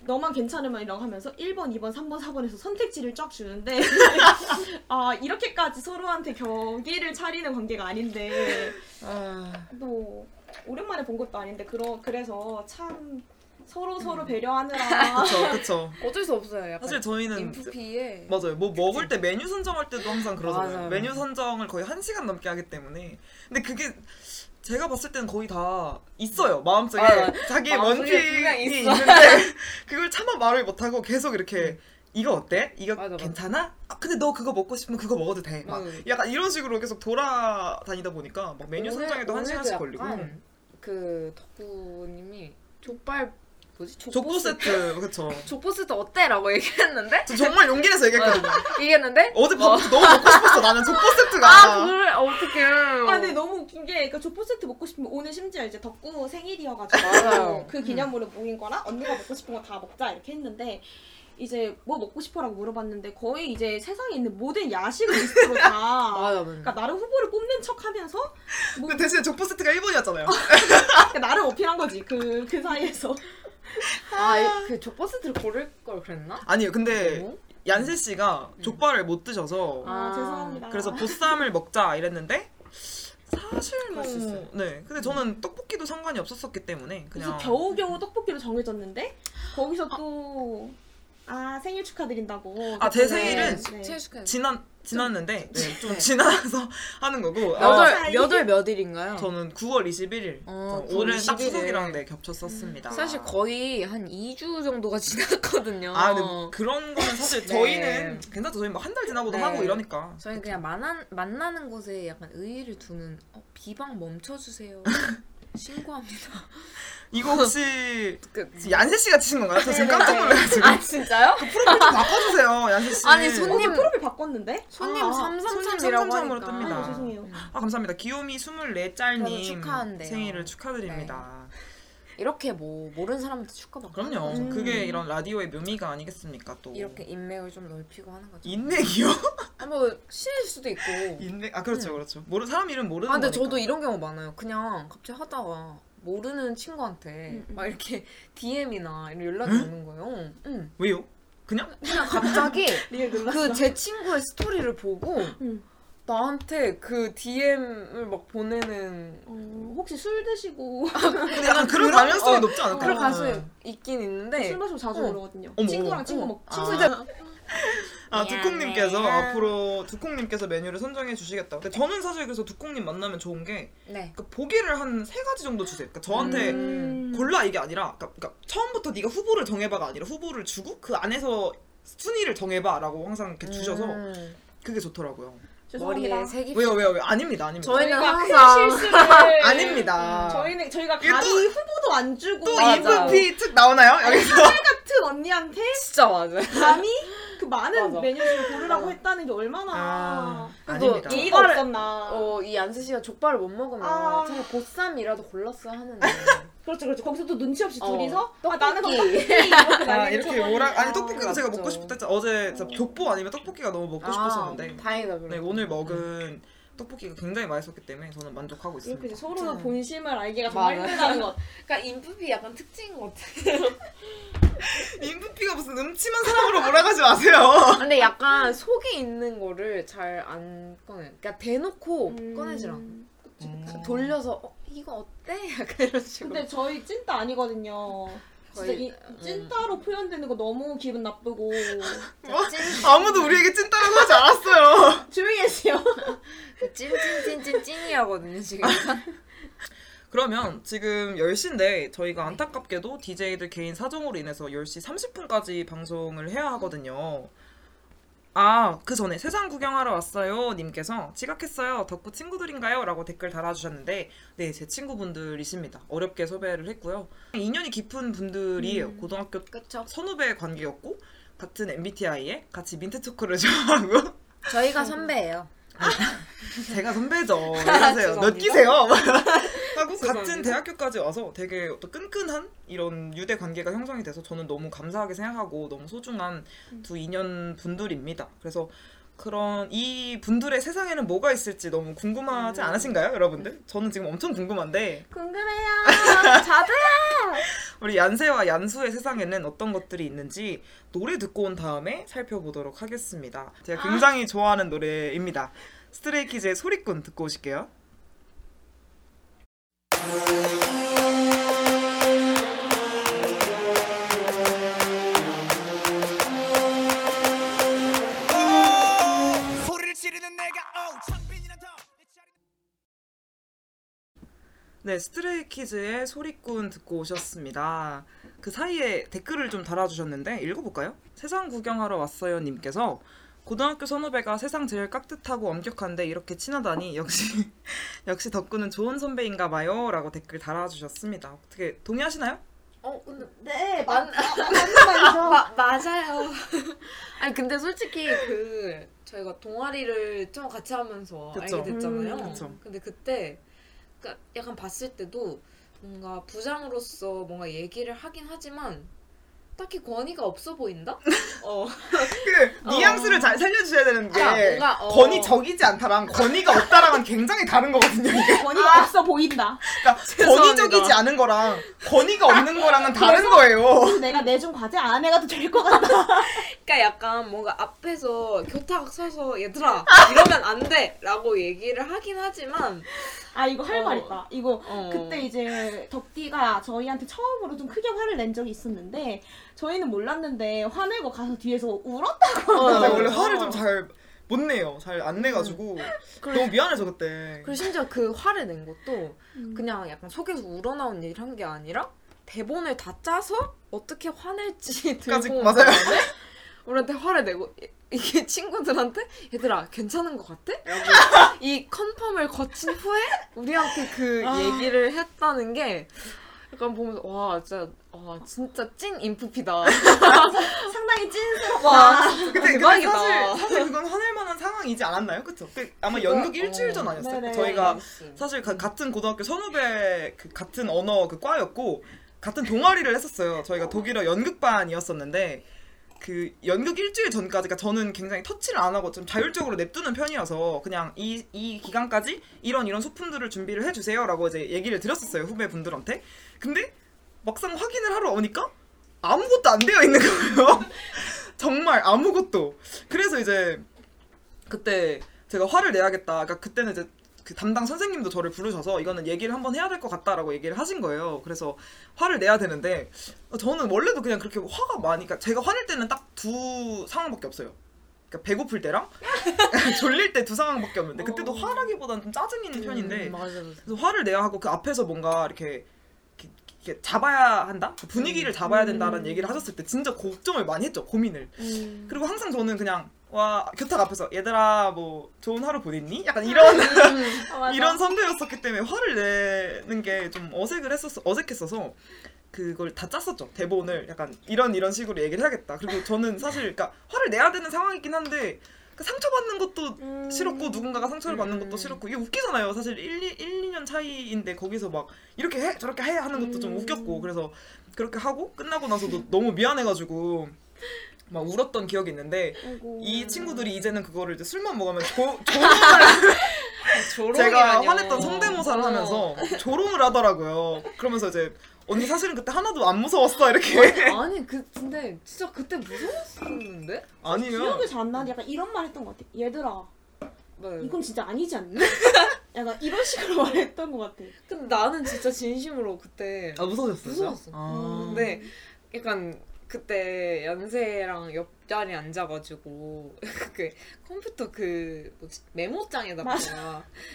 S2: 너만 괜찮으면 이라고 하면서 1번, 2번, 3번, 4번에서 선택지를 쫙 주는데 아 이렇게까지 서로한테 격의를 차리는 관계가 아닌데
S1: 아,
S2: 또 오랜만에 본 것도 아닌데 그러, 그래서 참 서로 서로 배려하느라
S1: 그렇죠, 그렇죠.
S3: 어쩔 수 없어요 약간
S1: 사실 저희는
S3: 인프피에
S1: 맞아요. 뭐 먹을 때 메뉴 선정할 때도 항상 그러잖아요.
S3: 맞아요.
S1: 메뉴 선정을 거의 한 시간 넘게 하기 때문에. 근데 그게 제가 봤을 때는 거의 다 있어요. 마음속에
S3: 마음속에 분명
S1: 원픽이
S3: 있어.
S1: 있는데 그걸 차마 말을 못하고 계속 이렇게 이거 어때? 이거
S3: 맞아, 맞아.
S1: 괜찮아? 아, 근데 너 그거 먹고 싶으면 그거 먹어도 돼. 막
S3: 맞아요.
S1: 약간 이런 식으로 계속 돌아다니다 보니까 막 메뉴
S3: 오늘-
S1: 선정에도 한
S3: 오늘도
S1: 시간씩 걸리고.
S3: 약간 그 덕구님이 족발 뭐지
S1: 족보 세트 그쵸.
S3: 족보 세트 어때?라고 얘기했는데
S1: 저 정말 용기 내서 얘기했거든요.
S3: 얘기했는데
S1: 어제 밥 너무 먹고 싶었어 나는 족보 세트가.
S3: 아 그래 어떡해
S2: 아 근데 너무 웃긴 게 그러니까 조포 세트 먹고 싶으면 오늘 심지어 이제 덕구 생일이어가지고. 그 기념으로 모인 거라 언니가 먹고 싶은 거 다 먹자 이렇게 했는데 이제 뭐 먹고 싶어라고 물어봤는데 거의 이제 세상에 있는 모든 야식 리스트로 다
S3: 맞아
S2: 그러니까 나름 후보를 뽑는 척하면서 뭐
S1: 근데 대신에 족보 세트가 1번이었잖아요.
S2: 그러니까 나름 어필한 거지 그 그 사이에서
S3: 아그 족보 세트를 고를 걸 그랬나?
S1: 아니요, 근데
S3: 너무?
S1: 얀세 씨가
S3: 음.
S1: 족발을 못 드셔서
S2: 아,
S3: 아,
S2: 죄송합니다
S1: 그래서 보쌈을 먹자 이랬는데 사실 뭐. 네. 근데 저는 떡볶이도 상관이 없었었기 때문에
S2: 그래서
S1: 그냥
S2: 겨우겨우 떡볶이로 정해졌는데 거기서 또 아 생일 축하드린다고
S1: 아, 제
S2: 네,
S1: 생일은
S2: 네.
S3: 축하해
S1: 지난 지났는데 네, 좀
S3: 네.
S1: 지나서 하는 거고 아,
S3: 몇월 몇월 몇일인가요?
S1: 저는 9월 21일
S3: 어,
S1: 올해
S3: 9월
S1: 딱
S3: 21일.
S1: 추석이랑 네 겹쳤었습니다.
S3: 사실 거의 한 2주 정도가 지났거든요.
S1: 아 근데 뭐 그런 거는 사실
S3: 네.
S1: 저희는 괜찮죠. 저희 뭐 한 달 지나고도
S3: 네.
S1: 하고 이러니까.
S3: 저희 그냥 만난, 만나는 곳에 약간 의의를 두는 어, 비방 멈춰주세요. 신고합니다.
S1: 이거 혹시
S3: 그,
S1: 얀세 씨가 치신 건가요? 저 지금
S2: 네,
S1: 깜짝
S2: 네.
S1: 놀라가지고
S3: 아 진짜요?
S1: 프로필 좀 바꿔주세요, 얀세 씨.
S3: 아니,
S2: 어,
S3: 손님-
S2: 저 프로필 바꿨는데
S3: 손님
S2: 아,
S3: 333이라고
S1: 333으로
S3: 하니까.
S1: 뜹니다.
S2: 아, 죄송해요.
S1: 아 감사합니다. 귀요미 24짤님
S3: 그러면 축하한대요.
S1: 생일을 축하드립니다.
S3: 이렇게 뭐 모르는 사람한테 축하받고
S1: 그럼요.
S3: 거죠.
S1: 그게 이런 라디오의 묘미가 아니겠습니까 또.
S3: 이렇게 인맥을 좀 넓히고 하는 거죠.
S1: 인맥이요?
S3: 아, 뭐 신일 수도 있고.
S1: 인맥 아 그렇죠
S3: 음.
S1: 그렇죠. 모르 사람 이름 모르는
S3: 아 근데
S1: 거니까.
S3: 저도 이런 경우 많아요. 그냥 갑자기 하다가 모르는 친구한테
S2: 음, 음.
S3: 막 이렇게 DM이나 이런 연락이 오는 거예요. 응.
S1: 왜요? 그냥
S3: 그냥 갑자기 그 제 친구의 스토리를 보고
S2: 응.
S3: 나한테 그 DM을 막 보내는
S2: 어, 혹시 술 드시고
S1: 근데 약간 그런
S3: 그런-
S1: 가능성이
S3: 어,
S1: 높지 않을까?
S3: 그럴 가능성이 있긴 있는데
S2: 술 마시고 자주
S3: 어.
S2: 그러거든요.
S1: 어머,
S2: 친구랑
S1: 어머.
S2: 친구. 먹
S1: 아.
S2: 친구
S3: 진짜
S1: 아. 두콩님께서 앞으로 두콩님께서 메뉴를 선정해 주시겠다. 근데 저는 사실 그래서 두콩님 만나면 좋은 게
S3: 네.
S1: 그러니까 보기를 한 세 가지 정도 주세요. 그러니까 저한테
S2: 음.
S1: 골라 이게 아니라 그러니까, 그러니까 처음부터 네가 후보를 정해봐가 아니라 후보를 주고 그 안에서 순위를 정해봐라고 항상 이렇게 주셔서
S3: 음.
S1: 그게 좋더라고요.
S2: 죄송합니다.
S3: 머리에 색이
S1: 왜요 왜요 왜요 아닙니다 아닙니다.
S3: 저희는 항상
S2: 실수를
S1: 아닙니다.
S2: 저희는 저희가
S1: 이게 또-
S2: 감히 후보도 안 주고
S1: 또
S3: 맞아.
S1: EVP 특 나오나요 여기서?
S2: 같은 언니한테
S3: 진짜 맞아요.
S2: 감히 그 많은
S3: 맞아.
S2: 메뉴를 고르라고
S3: 맞아.
S2: 했다는 게 얼마나
S1: 아, 아닙니다.
S3: 이-
S2: 예의가
S3: 족발을-
S2: 없었나.
S3: 어, 이 안수 씨가 족발을 못 먹으면
S2: 아.
S3: 차라리 보쌈이라도 골랐어야 하는데.
S2: 그렇죠, 그렇죠. 거기서 또 눈치 없이
S3: 어,
S2: 둘이서
S3: 떡볶이.
S2: 아, 떡볶이 이렇게
S1: 아, 이렇게. 오락 아니 떡볶이도 제가
S3: 맞죠.
S1: 먹고 싶다 했잖아 어제 족보 아니면 떡볶이가 너무 먹고 싶었었는데
S3: 아, 다행이다 그래.
S1: 네, 오늘 먹은 떡볶이가 굉장히 맛있었기 때문에 저는 만족하고
S2: 이렇게
S1: 있습니다.
S2: 이제 서로
S3: 음.
S2: 본심을 알기가 정말
S3: 맞아요.
S2: 힘들다는 것.
S3: 그러니까 인프피 약간 특징인 것 같아.
S1: 인프피가 무슨 음침한 사람으로 몰아가지 마세요.
S3: 근데 약간 속에 있는 거를 잘 안 꺼내. 그러니까 대놓고
S2: 음.
S3: 꺼내질 않아.
S2: 그치,
S1: 음.
S2: 그치.
S3: 돌려서 어, 이거 어때? 약간 이런 식으로.
S2: 근데 저희 찐따 아니거든요. 진짜 이
S3: 음.
S2: 찐따로 표현되는 거 너무 기분 나쁘고
S1: 뭐? 아무도 우리에게 찐따라고 하지 않았어요.
S2: 조용히 해주세요.
S3: 찐찐찐찐 찐이하거든요 지금.
S1: 그러면 지금 10시인데 저희가 안타깝게도 DJ들 개인 사정으로 인해서 10시 30분까지 방송을 해야 하거든요. 아, 그 전에 세상 구경하러 왔어요. 님께서 지각했어요. 덕후 친구들인가요? 라고 댓글 달아주셨는데, 네, 제 친구분들이십니다. 어렵게 섭외를 했고요. 인연이 깊은 분들이에요.
S2: 음.
S1: 고등학교
S3: 그쵸.
S1: 선후배 관계였고, 같은 MBTI에 같이 민트 초코를 좋아하고,
S3: 저희가 선배예요.
S1: 제가 선배죠. 이러세요. 몇. 기세요? 하고 같은. 대학교까지 와서 되게 또 끈끈한 이런 유대 관계가 형성이 돼서 저는 너무 감사하게 생각하고 너무 소중한 두 인연 분들입니다. 그래서 그런 이 분들의 세상에는 뭐가 있을지 너무 궁금하지
S3: 음.
S1: 않으신가요, 여러분들? 저는 지금 엄청 궁금한데
S2: 궁금해요.
S3: 자두.
S1: 우리 얀세와 얀수의 세상에는 어떤 것들이 있는지 노래 듣고 온 다음에 살펴보도록 하겠습니다. 제가 굉장히 좋아하는 노래입니다. 스트레이키즈의 소리꾼 듣고 오실게요.
S5: 소리를 지르는 내가 어 창빈이란 더
S1: 네, 스트레이키즈의 소리꾼 듣고 오셨습니다. 그 사이에 댓글을 좀 달아주셨는데 읽어볼까요? 세상 구경하러 왔어요 님께서 고등학교 선후배가 세상 제일 깍듯하고 엄격한데 이렇게 친하다니 역시 역시 덕구는 좋은 선배인가 봐요 라고 댓글 달아주셨습니다. 어떻게 동의하시나요?
S3: 어 근데
S2: 네,
S3: 맞-
S2: 맞, 맞는 말이죠.
S3: 마, 맞아요. 아니 근데 솔직히 그 저희가 동아리를 좀 같이 하면서
S1: 그쵸.
S3: 알게 됐잖아요.
S2: 음,
S1: 그쵸.
S3: 근데 그때 그러니까 약간 봤을 때도 뭔가 부장으로서 뭔가 얘기를 하긴 하지만 딱히 권위가 없어 보인다. 어.
S1: 그 뉘앙스를 잘 살려주셔야 되는 게
S3: 아, 뭔가, 어.
S1: 권위 적이지 않다랑 권위가 없다랑은 굉장히 다른 거거든요. 이게
S2: 권위가 없어 보인다.
S1: 그러니까. 권위적이지 않은 거랑 권위가 없는 거랑은 다른 거예요.
S2: 내가 내준 과제 안 해가도 될 것 같다.
S3: 그러니까 약간 뭔가 앞에서 교탁 서서 얘들아 이러면 안 돼라고 얘기를 하긴 하지만
S2: 아 이거 할
S3: 어.
S2: 말 있다. 이거
S3: 어.
S2: 그때 이제 덕디가 저희한테 처음으로 좀 크게 화를 낸 적이 있었는데 저희는 몰랐는데 화내고 가서 뒤에서 울었다고.
S3: 어.
S1: 제가 원래 화를 좀 잘 못 내요. 잘 안 내가지고 너무 미안해서 그때.
S3: 그리고 심지어 그 화를 낸 것도
S2: 음.
S3: 그냥 약간 속에서 우러나온 얘기를 한 게 아니라 대본을 다 짜서 어떻게 화낼지
S1: 까지-
S3: 들고 온
S1: 맞아요.
S3: 우리한테 화를 내고 이- 이게 친구들한테 얘들아 괜찮은 것 같아? 라고 이 컨펌을 거친 후에 우리한테 그
S1: 아.
S3: 얘기를 했다는 게 약간 보면서 와 진짜 와 진짜 찐 인프피다.
S2: 상당히 찐스럽다.
S3: 와
S1: 근데, 근데
S3: 대박이다.
S1: 사실 사실 그건 화낼 만한 상황이지 않았나요? 그쵸? 그 아마 연극 일주일
S3: 어.
S1: 전 아니었어요?
S2: 네네.
S1: 저희가 사실 가- 같은 고등학교 선후배 그 같은 언어 그 과였고 같은 동아리를 했었어요. 저희가 독일어 연극반이었었는데 그 연극 일주일 전까지 가 저는 굉장히 터치를 안 하고 좀 자율적으로 냅두는 편이어서 그냥 이, 이 기간까지 이런 이런 소품들을 준비를 해 주세요라고 이제 얘기를 드렸었어요 후배분들한테. 근데 막상 확인을 하러 오니까 아무것도 안 되어 있는 거예요. 정말 아무것도. 그래서 이제 그때 제가 화를 내야겠다. 그러니까 그때는 이제 그 담당 선생님도 저를 부르셔서 이거는 얘기를 한번 해야 될 것 같다라고 얘기를 하신 거예요. 그래서 화를 내야 되는데 저는 원래도 그냥 그렇게 화가 많이 그러니까 제가 화낼 때는 딱 두 상황밖에 없어요. 그러니까 배고플 때랑 졸릴 때 두 상황밖에 없는데 그때도
S2: 어.
S1: 화라기보다는 좀 짜증 있는 편인데
S3: 음, 맞아 맞아.
S1: 그래서 화를 내야 하고 그 앞에서 뭔가 이렇게, 이렇게 잡아야 한다 분위기를 잡아야
S2: 음.
S1: 된다라는 얘기를 하셨을 때 진짜 걱정을 많이 했죠 고민을
S2: 음.
S1: 그리고 항상 저는 그냥 와 교탁 앞에서 얘들아 뭐 좋은 하루 보냈니? 약간 이런
S2: 아, 맞아.
S1: 이런 선배였었기 때문에 화를 내는 게 좀 어색을 했었어 어색했어서 그걸 다 짰었죠 대본을 약간 이런 이런 식으로 얘기를 해야겠다 그리고 저는 사실 그러니까 화를 내야 되는 상황이긴 한데 그 상처받는 것도
S2: 음.
S1: 싫었고 누군가가 상처를 받는
S3: 음.
S1: 것도 싫었고 이게 웃기잖아요 사실 1, 2, 1, 2년 차이인데 거기서 막 이렇게 해 저렇게 해 하는 것도 좀
S2: 음.
S1: 웃겼고 그래서 그렇게 하고 끝나고 나서도 너무 미안해가지고 막 울었던 기억이 있는데
S2: 아이고.
S1: 이 친구들이 이제는 그거를 이제 술만 먹으면 조, 조롱을. 제가 화냈던 성대모사를
S3: 어.
S1: 하면서 조롱을 하더라고요. 그러면서 이제 언니 사실은 그때 하나도 안 무서웠어 이렇게
S3: 아니 그 근데 진짜 그때 무서웠었는데?
S1: 아니에요.
S2: 기억이 잘안 나는데 약간 이런 말 했던 것 같아. 얘들아,
S3: 네.
S2: 이건 진짜 아니지 않나? 약간 이런 식으로 말했던 것 같아.
S3: 근데 나는 진짜 진심으로 그때
S1: 아 무서우셨어요?
S3: 무서웠어.
S1: 아.
S3: 근데 약간 그때 연세랑 옆자리에 앉아가지고 그 컴퓨터 그 뭐지? 메모장에다가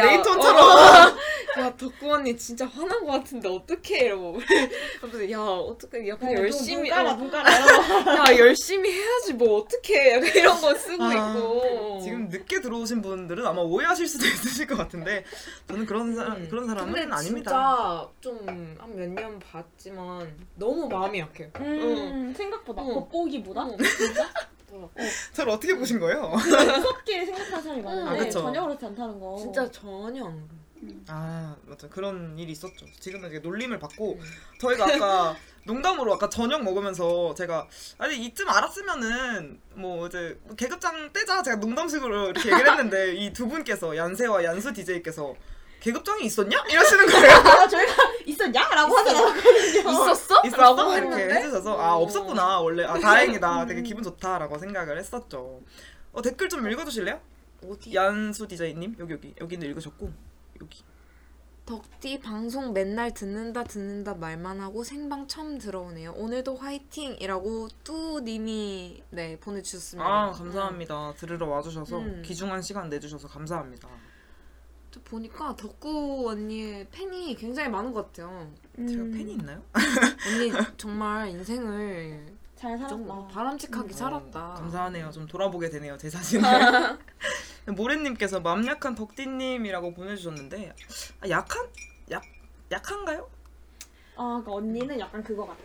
S3: 야,
S1: 레이턴처럼.
S3: 어. 야 덕구 언니 진짜 화난 것 같은데 어떡해 이러고 그래서 야 어떡해 야 그냥 열심히
S2: 눈 깔아,
S3: 어,
S2: 눈 깔아.
S3: 야 열심히 해야지 뭐 어떡해 약간 이런 거 쓰고
S1: 아,
S3: 있고
S1: 지금 늦게 들어오신 분들은 아마 오해하실 수도 있으실 것 같은데 저는 그런 사람
S3: 음.
S1: 그런 사람은
S3: 근데
S1: 아닙니다.
S3: 진짜 좀 한 몇 년 봤지만 너무 마음이 약해요.
S2: 음, 생각보다
S3: 응.
S2: 겉보기보다
S3: 응.
S2: 진짜
S1: 저를 어떻게 보신 거예요?
S2: 무섭게 생각하는 사람이 많은데
S1: 아, 그쵸.
S2: 전혀 그렇지 않다는 거.
S3: 진짜 전혀 안 그래.
S1: 아 맞아 그런 일이 있었죠. 지금은 이제 놀림을 받고
S3: 음.
S1: 저희가 아까 농담으로 아까 저녁 먹으면서 제가 아니 이쯤 알았으면은 뭐 이제 계급장 떼자 제가 농담식으로 이렇게 얘기를 했는데 이 두 분께서 얀세와 얀수 DJ께서 계급장이 있었냐 이러시는 거예요.
S2: 아, 저희가 있었냐?라고 하지 않았거든요.
S3: 있었어?
S1: 있었어?
S3: 라고
S1: 이렇게 해주셔서 아
S3: 어.
S1: 없었구나 원래 아 다행이다 되게 기분 좋다라고 생각을 했었죠. 어 댓글 좀 읽어주실래요?
S3: 어디?
S1: 얀수 디자이님 여기 여기 여기는 읽으셨고 여기
S3: 덕디 방송 맨날 듣는다 듣는다 말만 하고 생방 처음 들어오네요. 오늘도 화이팅이라고 뚜님이 네 보내주셨습니다.
S1: 아 감사합니다 들으러 와주셔서
S3: 음.
S1: 귀중한 시간 내주셔서 감사합니다.
S3: 또 보니까 덕구 언니의 팬이 굉장히 많은 것 같아요.
S1: 제가
S2: 음,
S1: 팬이 있나요?
S3: 언니 정말 인생을 잘좀
S2: 살았다.
S3: 바람직하게 살았다.
S1: 어, 감사하네요. 좀 돌아보게 되네요 제 자신을. 모래님께서 맘 약한 덕디님이라고 보내주셨는데 아, 약한 약 약한가요?
S2: 아, 그러니까 언니는 약간 그거 같아.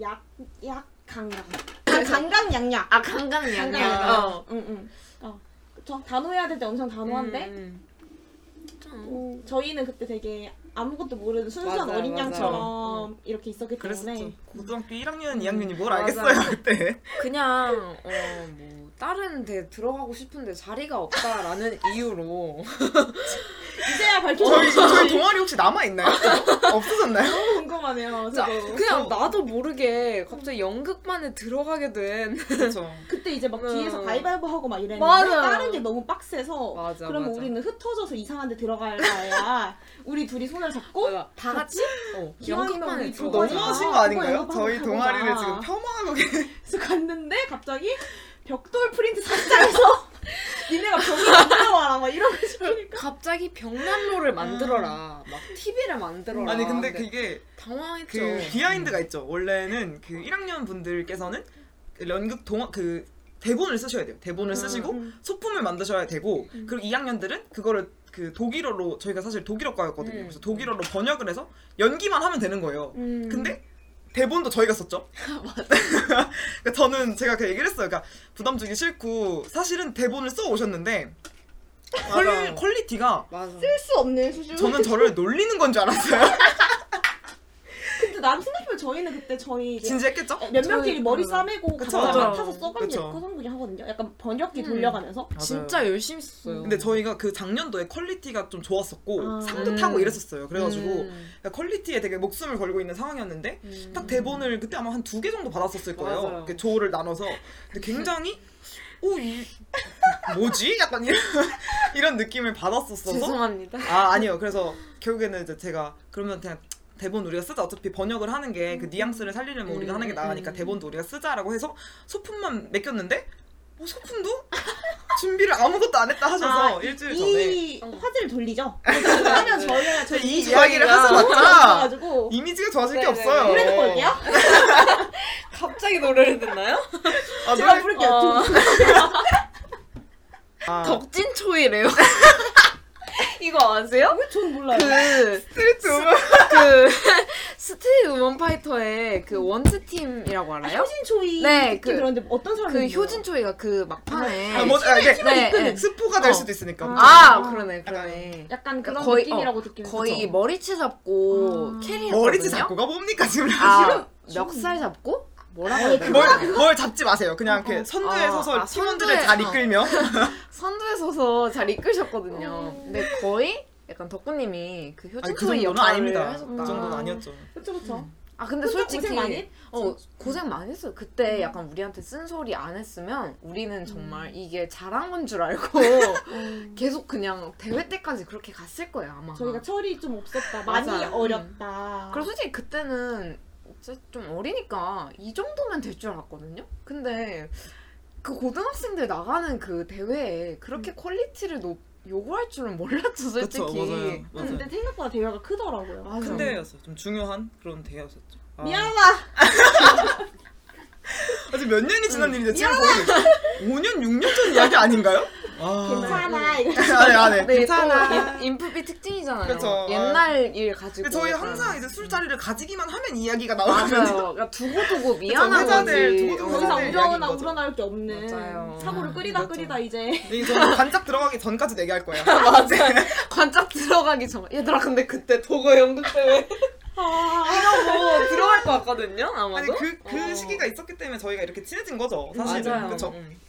S2: 약, 약, 강강. 아, 강강 양약.
S3: 아. 강강. 어.
S2: 응, 응. 어. 단호해야 될 때 엄청 단호한데,
S3: 음, 좀.
S2: 음, 저희는 그때 되게 아무것도 모르는 순수한
S3: 맞아요,
S2: 어린
S3: 맞아요.
S2: 양처럼 이렇게 있었기
S1: 그랬었죠.
S2: 때문에.
S1: 고등학교 1학년, 2학년이 뭘
S3: 맞아.
S1: 알겠어요 그때.
S3: 그냥 어 뭐 다른 데 들어가고 싶은데 자리가 없다라는 이유로
S2: 이제야
S1: 저희
S2: 밝혀졌죠.
S1: 저희 동아리 혹시 남아 있나요? 없어졌나요?
S2: 너무 궁금하네요.
S3: 자,
S2: 저도.
S3: 그냥 나도 모르게 갑자기 연극반에 들어가게 된
S1: 그렇죠.
S2: 그때 이제 막
S3: 음.
S2: 뒤에서 가위바위보 하고 막 이랬는데
S3: 맞아요.
S2: 다른 게 너무 빡세서
S3: 맞아,
S2: 그러면
S3: 맞아.
S2: 우리는 흩어져서 이상한 데 들어갈 바에야 우리 둘이 손을 잡고
S3: 어, 다 같이 어, 연극반에
S2: 우리
S3: 들어가자.
S2: 그거지.
S1: 너무 하신
S2: 아,
S1: 거 아닌가요? 저희. 동아리를 지금 폄하하고
S2: 그래서 갔는데 갑자기 벽돌 프린트 사장에서 니네가 벽을 만들어와라 막 이런 거 시키니까
S3: 갑자기 벽난로를 만들어라. 막 TV를 만들어라.
S1: 아니 근데 그게
S3: 당황했죠.
S1: 그 비하인드가 있죠. 원래는 그 1학년 분들께서는 그 연극 동화 그 대본을 쓰셔야 돼요. 대본을
S3: 음,
S1: 쓰시고
S2: 음.
S1: 소품을 만드셔야 되고 그리고 2학년들은 그거를 그 독일어로 저희가 사실 독일어과였거든요.
S3: 음.
S1: 그래서 독일어로 번역을 해서 연기만 하면 되는 거예요.
S2: 음.
S1: 근데 대본도 저희가 썼죠. 그러니까 저는 제가 그 얘기를 했어요. 그러니까 부담 주기 싫고 사실은 대본을 써 오셨는데 퀄. 퀄리티가
S3: 맞아.
S2: 쓸수 없는 수준
S1: 저는 저를 놀리는 건 줄 알았어요.
S2: 근데 난 생각해보면 저희는 그때 저희 이제
S1: 진지했겠죠?
S2: 몇 명끼리 머리
S3: 음.
S2: 싸매고
S1: 그쵸.
S2: 각자
S1: 맞아.
S2: 맡아서
S1: 그쵸.
S2: 커성들이 하거든요 약간 번역기
S3: 음.
S2: 돌려가면서
S3: 진짜 열심히 썼어요.
S1: 근데 저희가 그 작년도에 퀄리티가 좀 좋았었고
S2: 아.
S1: 상도
S3: 음.
S1: 타고 이랬었어요. 그래가지고
S3: 음.
S1: 그러니까 퀄리티에 되게 목숨을 걸고 있는 상황이었는데
S3: 음.
S1: 딱 대본을 그때 아마 한 두 개 정도 받았었을 거예요.
S3: 맞아요.
S1: 이렇게 조를 나눠서 근데 굉장히 오 이 뭐지? 약간 이런, 이런 느낌을 받았었어서
S3: 죄송합니다.
S1: 아 아니요. 그래서 결국에는 이제 제가 그러면 그냥 대본 우리가 쓰자. 어차피 번역을 하는 게 그 뉘앙스를 살리려면 우리가
S3: 음,
S1: 하는 게 나으니까
S3: 음.
S1: 대본도 우리가 쓰자라고 해서 소품만 맡겼는데 어, 소품도 준비를 아무것도 안 했다 하셔서
S2: 아,
S1: 일주일 전에
S2: 이
S3: 어.
S2: 화제를 돌리죠 하면 저희가
S1: 이
S2: 저희
S1: 이야기를
S3: 저희가
S1: 하자마자 이미지가 좋아질 게
S3: 네네.
S1: 없어요.
S2: 노래 듣고 올게요.
S3: 갑자기 노래를 듣나요?
S1: 아,
S2: 제가
S1: 노래-
S2: 부를게요.
S3: 어.
S1: 아,
S3: 덕진 초이래요. 이거 아세요?
S2: 전 몰라요.
S3: 그
S1: 스트리트 우먼.
S3: 그 스트리트 우먼 파이터의 그 원트 팀이라고 알아요?
S2: 효진 초이
S3: 네, 그-
S2: 들었는데 어떤 사람이
S3: 그 효진 초이가 그 막판에
S1: 아, 뭐, 아, 이게
S3: 네, 네.
S1: 스포가 될
S3: 어.
S1: 수도 있으니까.
S3: 아 그러네 그러네
S2: 약간 그런
S3: 거의-
S2: 느낌이라고 듣기는
S3: 거의
S2: 그쵸?
S3: 머리채 잡고
S2: 아.
S3: 캐리했거든요.
S1: 머리채 잡고가 뭡니까 지금?
S3: 아 멱살 잡고 뭐라고?
S1: 뭘, 뭘 잡지 마세요. 그냥 이렇게
S2: 어.
S1: 선두에
S3: 아,
S1: 서서
S3: 아,
S1: 팀원들의
S3: 선두에,
S1: 자리
S3: 어.
S1: 끌며
S3: 선두에 서서 잘 이끄셨거든요.
S2: 어.
S3: 근데 거의 약간 덕구님이 그
S1: 아니,
S3: 효진
S1: 그
S3: 역할을
S1: 아닙니다.
S3: 하셨다.
S1: 그 정도는 아니었죠.
S2: 그쵸 그쵸.
S3: 아 근데 솔직히
S2: 고생 많이 했-
S3: 어 고생 많이 했어요. 그때 약간 우리한테 쓴소리 안 했으면 우리는 정말 이게 잘한 건 줄 알고
S2: 음.
S3: 계속 그냥 대회 때까지 그렇게 갔을 거예요 아마.
S2: 저희가 철이 좀 없었다. 많이
S3: 맞아요.
S2: 어렸다.
S3: 그리고 솔직히 그때는 좀 어리니까 이 정도면 될 줄 알았거든요. 근데 그 고등학생들 나가는 그 대회에 그렇게 quality를 높 요구할 줄은 몰랐죠 솔직히.
S1: 그쵸, 맞아요. 맞아요.
S2: 근데 생각보다 대회가 크더라고요.
S3: 맞아.
S1: 큰 대회였어요. 좀 중요한 그런 대회였었죠. 아.
S2: 미안하다.
S1: 아직 몇 년이 지난 일인데 지금 거의 5년, 6년 전 이야기 아닌가요? 아.
S2: 괜찮아. 이거.
S1: 안해 안해.
S3: 네,
S1: 괜찮아.
S3: 또 인- 인프피 특징이잖아요.
S1: 그쵸.
S3: 옛날 일 가지고.
S1: 근데 저희
S3: 약간.
S1: 항상 이제 술자리를 가지기만 하면 이야기가 나오거든요.
S3: 그러니까 두고두고 미안한
S1: 회자들
S3: 거지.
S1: 두고두고
S2: 더
S1: 회자들
S2: 이상
S1: 이야기인
S2: 우러나
S1: 거죠.
S2: 우러나올 게 없는
S3: 맞아요.
S2: 사고를 끓이다
S1: 그렇죠.
S2: 끓이다 이제
S1: 이제 저는 관짝 들어가기 전까지 얘기할 거예요.
S3: 맞아요. 관짝 들어가기 전. 얘들아 근데 그때 도거 연극 대회 이러고 들어갈 것 같거든요. 아마도.
S1: 아니 그, 그
S3: 어.
S1: 시기가 있었기 때문에 저희가 이렇게 친해진 거죠. 사실은.
S3: 맞아요.
S1: 그쵸?
S3: 음.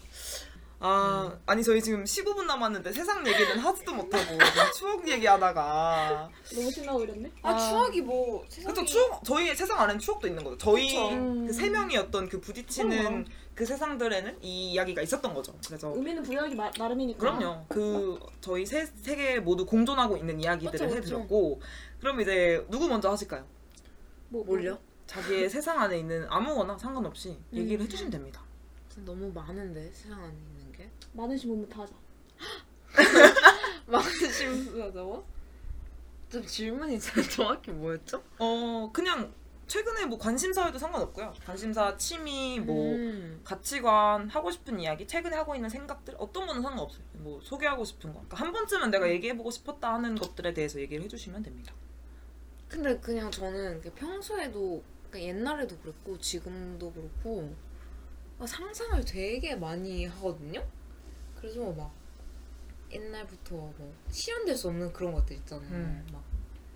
S1: 아, 아니 저희 지금 15분 남았는데 세상 얘기는 하지도 못하고 추억 얘기하다가
S2: 너무 신나고 이랬네.
S3: 아 추억이 뭐 세상에
S1: 그쵸 추억 저희 세상 안에는 추억도 있는 거죠. 저희.
S2: 음.
S1: 그세 명이 어떤 그 부딪히는
S2: 그럼.
S1: 그 세상들에는 이 이야기가 있었던 거죠. 그래서
S2: 의미는 부여하기 마- 나름이니까.
S1: 그럼요. 그 저희 세 세 개 모두 공존하고 있는 이야기들을. 해드렸고 그럼 이제 누구 먼저 하실까요?
S2: 뭐,
S3: 뭘요?
S1: 자기의 세상 안에 있는 아무거나 상관없이 얘기를
S2: 음.
S1: 해주시면 됩니다.
S3: 진짜 너무 많은데 세상 안에 있는 게
S2: 많으신 분부터 하자.
S3: 많으신 분이라고? 좀 질문이 잘 정확히 뭐였죠?
S1: 어 그냥 최근에 뭐 관심사에도 상관없고요. 관심사, 취미, 뭐
S3: 음.
S1: 가치관, 하고 싶은 이야기, 최근에 하고 있는 생각들 어떤 거는 상관없어요. 뭐 소개하고 싶은 거. 그러니까 한 번쯤은 내가 얘기해보고 싶었다 하는 것들에 대해서 얘기를 해주시면 됩니다.
S3: 근데 그냥 저는 평소에도 그러니까 옛날에도 그랬고 지금도 그렇고 막 상상을 되게 많이 하거든요. 그래서 막 옛날부터 뭐 실현될 수 없는 그런 것들 있잖아요.
S1: 음.
S3: 막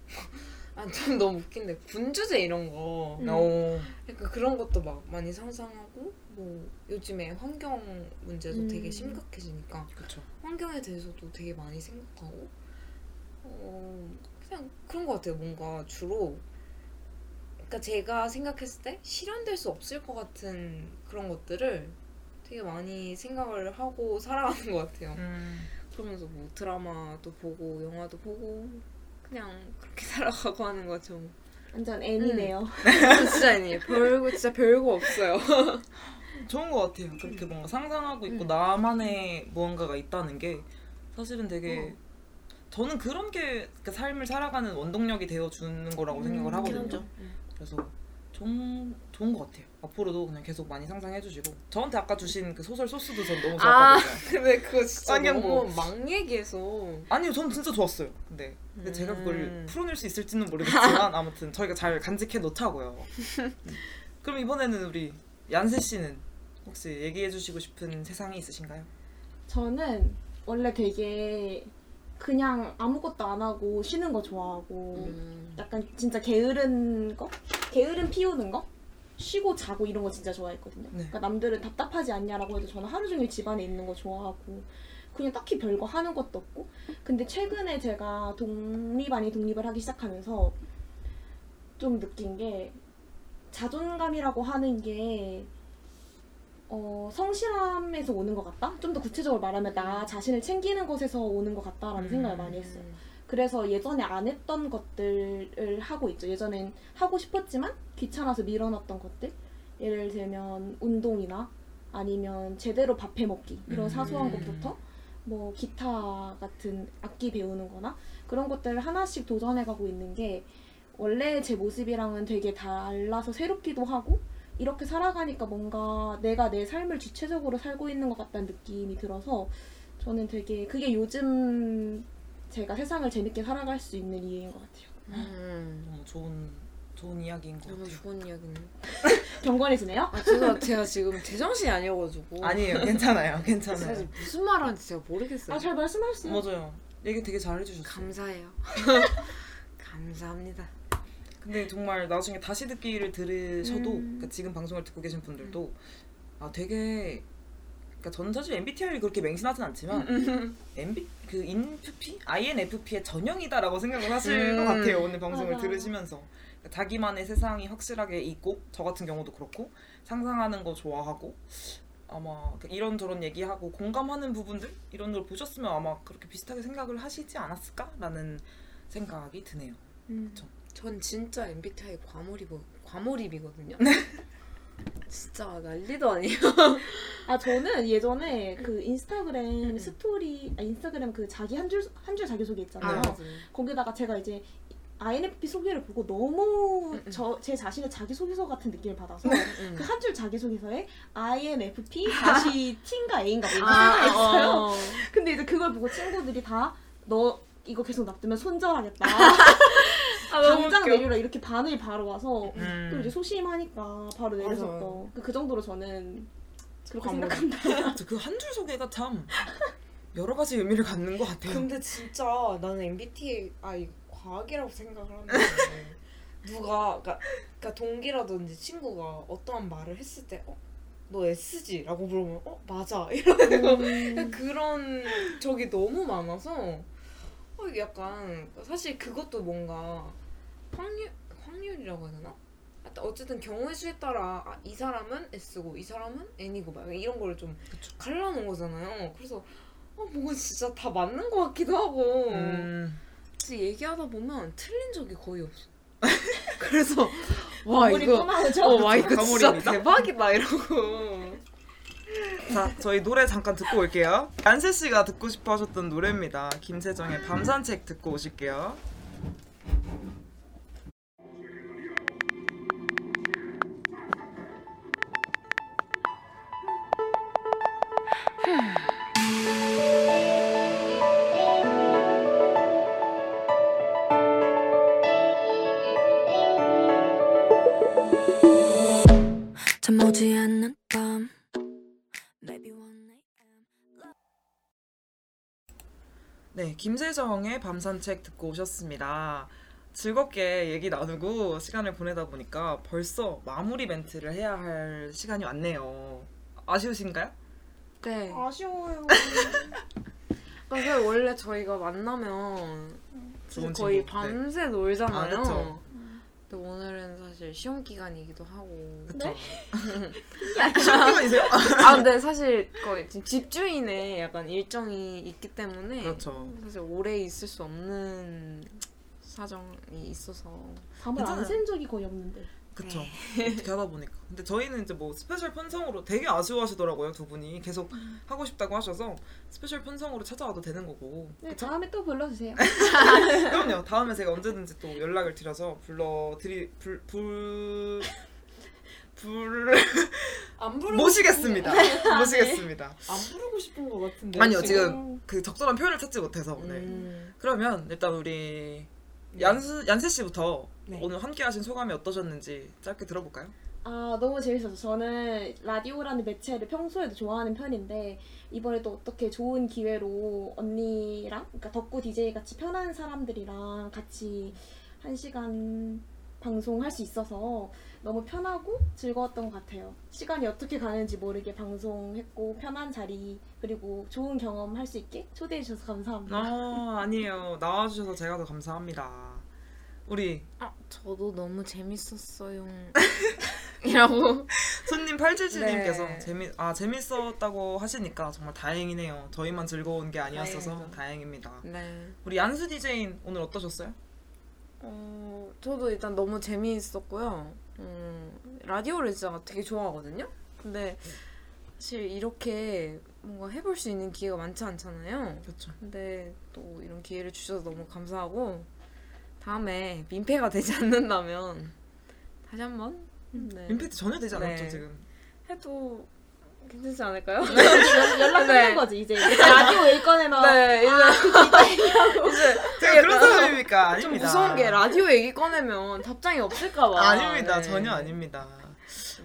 S3: 아, 좀 너무 웃긴데 군주제 이런 거
S2: 음.
S3: 그러니까 그런 것도 막 많이 상상하고 뭐 요즘에 환경 문제도
S2: 음.
S3: 되게 심각해지니까
S1: 그렇죠.
S3: 환경에 대해서도 되게 많이 생각하고 어 그냥 그런 것 같아요 뭔가 주로. 그러니까 제가 생각했을 때 실현될 수 없을 것 같은 그런 것들을 되게 많이 생각을 하고 살아가는 것 같아요.
S1: 음.
S3: 그러면서 뭐 드라마도 보고 영화도 보고 그냥 그렇게 살아가고 하는 거죠
S2: 완전 애니네요.
S3: 진짜 아니에요 별거 진짜 별거 없어요.
S1: 좋은 것 같아요. 그렇게 뭔가 상상하고 있고 나만의 무언가가 있다는 게 사실은 되게 저는 그런 게 그 삶을 살아가는 원동력이 되어 주는 거라고 생각을 하거든요. 그래서 좋은, 좋은 것 같아요. 앞으로도 그냥 계속 많이 상상해 주시고 저한테 아까 주신 그 소설 소스도 전 너무
S3: 아
S1: 좋았거든요.
S3: 근데 그거 진짜. 너무 막 얘기해서
S1: 아니요, 전 진짜 좋았어요. 근데, 근데 제가 그걸
S3: 음.
S1: 풀어낼 수 있을지는 모르겠지만 아무튼 저희가 잘 간직해 놓자고요. 음. 그럼 이번에는 우리 얀세 씨는 혹시 얘기해 주시고 싶은 세상이 있으신가요?
S2: 저는 원래 되게 그냥 아무것도 안 하고 쉬는 거 좋아하고
S3: 음.
S2: 약간 진짜 게으른 거? 게으름 피우는 거? 쉬고 자고 이런 거 진짜 좋아했거든요.
S1: 네.
S2: 그러니까 남들은 답답하지 않냐라고 해도 저는 하루 종일 집안에 있는 거 좋아하고 그냥 딱히 별거 하는 것도 없고 근데 최근에 제가 독립 아닌 독립을 하기 시작하면서 좀 느낀 게 자존감이라고 하는 게 어, 성실함에서 오는 것 같다? 좀 더 구체적으로 말하면 나 자신을 챙기는 것에서 오는 것 같다라는
S1: 음.
S2: 생각을 많이 했어요. 그래서 예전에 안 했던 것들을 하고 있죠. 예전엔 하고 싶었지만 귀찮아서 밀어놨던 것들. 예를 들면 운동이나 아니면 제대로 밥 해먹기 이런
S1: 음.
S2: 사소한 것부터 뭐 기타 같은 악기 배우는 거나 그런 것들을 하나씩 도전해가고 있는 게 원래 제 모습이랑은 되게 달라서 새롭기도 하고 이렇게 살아가니까 뭔가 내가 내 삶을 주체적으로 살고 있는 것 같다는 느낌이 들어서 저는 되게 그게 요즘 제가 세상을 재밌게 살아갈 수 있는 이유인 것 같아요.
S3: 음.
S1: 너무 좋은 좋은 이야기인 것
S3: 너무
S1: 같아요.
S3: 좋은 이야기네.
S2: 경건해지네요.
S3: 아 제가 제가 지금 제정신이 아니어가지고
S1: 아니에요, 괜찮아요,
S3: 사실
S1: 괜찮아요.
S3: 무슨 말 하는지 제가 모르겠어요.
S2: 아 잘 말씀하세요.
S1: 맞아요. 얘기 되게 잘 해주셨어요.
S3: 감사해요. 감사합니다.
S1: 근데 정말 나중에 다시 듣기를 들으셔도
S2: 음.
S1: 그러니까 지금 방송을 듣고 계신 분들도 아 되게 그러니까 저는 사실 MBTI를 그렇게 맹신하진 않지만 MB 그 INFP, INFP의 전형이다라고 생각을 하실 것
S3: 음.
S1: 같아요 오늘 방송을
S2: 맞아요.
S1: 들으시면서 그러니까 자기만의 세상이 확실하게 있고 저 같은 경우도 그렇고 상상하는 거 좋아하고 아마 그 이런저런 얘기하고 공감하는 부분들 이런 걸 보셨으면 아마 그렇게 비슷하게 생각을 하시지 않았을까라는 생각이 드네요.
S2: 음.
S3: 전 진짜 MBTI 과몰입 과몰입이거든요.
S1: 네.
S3: 진짜 난리도 아니에요.
S2: 아 저는 예전에 그 인스타그램
S3: 음.
S2: 스토리 아 인스타그램 그 자기 한 줄 한 줄 자기 소개 있잖아요.
S1: 네.
S2: 거기다가 제가 이제 INFP 소개를 보고 너무
S3: 음, 음.
S2: 저제 자신의 자기 소개서 같은 느낌을 받아서
S3: 음.
S2: 그한 줄 자기 소개서에 INFP 다시 T인가 A인가 뭐 이렇게
S3: 아,
S2: 있어요.
S3: 어.
S2: 근데 이제 그걸 보고 친구들이 다 너 이거 계속 놔두면 손절하겠다.
S3: 아,
S2: 당장
S3: 웃겨.
S2: 내리라 이렇게 반응이 바로 와서
S1: 음.
S2: 또 이제 소심하니까 바로
S3: 맞아요.
S2: 그, 그 정도로 저는 그렇게
S3: 과몰입.
S2: 생각한다.
S1: 그 한 줄 소개가 참 여러 가지 의미를 갖는 것 같아요.
S3: 근데 진짜 나는 MBTI 아이 과학이라고 생각을 하는데 누가 그러니까, 그러니까 동기라든지 친구가 어떠한 말을 했을 때 어? 너 S지 라고 물으면 어 맞아 이러는 거
S2: 음.
S3: 그런 적이 너무 많아서 약간 사실 그것도 뭔가 확률 확률이라고 해야 되나? 어쨌든 경우의 수에 따라 아, 이 사람은 S고 이 사람은 N이고 막 이런 거를 좀. 갈라놓은 거잖아요. 그래서 어, 뭔가 진짜 다 맞는 것 같기도 하고
S1: 음.
S3: 얘기하다 보면 틀린 적이 거의 없어. 그래서 와 이거. 어, 와 이거 진짜. 대박이다 이러고
S1: 자, 저희 노래 잠깐 듣고 올게요. 안세 씨가 듣고 싶어 하셨던 노래입니다. 김세정의 밤산책 듣고 오실게요. 김세정의 밤산책 듣고 오셨습니다. 즐겁게 얘기 나누고 시간을 보내다 보니까 벌써 마무리 멘트를 해야 할 시간이 왔네요. 아쉬우신가요?
S3: 네.
S2: 아쉬워요.
S3: 그래서 원래 저희가 만나면 거의
S1: 친구. 네.
S3: 밤새 놀잖아요.
S1: 아, 그쵸.
S3: 근데 오늘은 사실 시험 기간이기도 하고.
S1: 그쵸.
S2: 네?
S1: 시간이세요?
S3: 아 근데 사실 거의 지금 집주인의 약간 일정이 있기 때문에
S1: 그렇죠.
S3: 사실 오래 있을 수 없는 사정이 있어서
S2: 잠을 안
S1: 괜찮아요.
S2: 센 적이 거의 없는데.
S1: 그쵸. 어떻게 하다 보니까. 근데 저희는 이제 뭐 special 편성으로 되게 아쉬워하시더라고요, 두 분이. 계속 하고 싶다고 하셔서 special 편성으로 찾아와도 되는 거고.
S2: 네, 다음에 또 불러주세요.
S1: 그럼요. 다음에 제가 언제든지 또 연락을 드려서 불러드리 불 불.
S3: 불안
S1: 모시겠습니다. 모시겠습니다.
S3: 안 부르고 싶은 것 같은데
S1: 아니요 지금 그 적절한 표현을 찾지 못해서 네.
S3: 음.
S1: 그러면 일단 우리 얀스 얀세 씨부터
S3: 네.
S1: 오늘 함께 하신 소감이 어떠셨는지 짧게 들어볼까요?
S2: 아 너무 재밌었어요. 저는 라디오라는 매체를 평소에도 좋아하는 편인데 이번에 또 어떻게 좋은 기회로 언니랑 그러니까 덕구 DJ 같이 편한 사람들이랑 같이 한 시간 방송할 수 있어서 너무 편하고 즐거웠던 것 같아요. 시간이 어떻게 가는지 모르게 방송했고 편한 자리 그리고 좋은 경험 할 수 있게 초대해 주셔서 감사합니다.
S1: 아 아니에요 나와주셔서 제가 더 감사합니다. 우리
S3: 아 저도 너무 재밌었어요 이라고
S1: 손님 877님께서
S3: 네.
S1: 재미 아 재밌었다고 하시니까 정말 다행이네요. 저희만 즐거운 게 아니었어서. 다행입니다.
S3: 네
S1: 우리 얀스 DJ인 오늘 어떠셨어요?
S3: 어, 저도 일단 너무 재미있었고요. 음, 라디오를 진짜 되게 좋아하거든요. 근데 사실 이렇게 뭔가 해볼 수 있는 기회가 많지 않잖아요.
S1: 그렇죠.
S3: 근데 또 이런 기회를 주셔서 너무 감사하고 다음에 민폐가 되지 않는다면 다시 한번 네.
S1: 임팩트 전혀 되지 않았죠
S3: 네.
S1: 지금.
S3: 해도 괜찮지 않을까요?
S2: 연락
S3: 네.
S2: 끊는 거지 이제 라디오 일 꺼내면
S3: 네, 이제
S2: 아, 그
S3: 이제
S1: 제가 그런 사람입니까?
S3: 좀
S1: 아닙니다.
S3: 무서운 게 라디오 얘기 꺼내면 답장이 없을까봐.
S1: 아닙니다.
S3: 네.
S1: 전혀 아닙니다.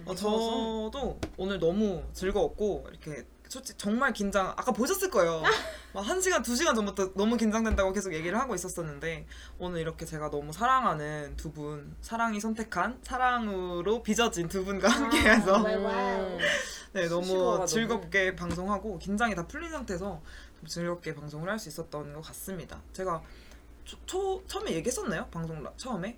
S1: 어. 저도 오늘 너무 즐거웠고 이렇게 솔직히 정말 긴장 아까 보셨을 거예요. 막한 시간 두 시간 전부터 너무 긴장된다고 계속 얘기를 하고 있었었는데 오늘 이렇게 제가 너무 사랑하는 두 분 사랑이 선택한 사랑으로 빚어진 두 분과 함께해서
S2: 와, 와우.
S1: 네 너무 즐겁게 방송하고 긴장이 다 풀린 상태에서 좀 즐겁게 방송을 할 수 있었던 것 같습니다. 제가 초, 초 처음에 얘기했었나요? 방송 라- 처음에?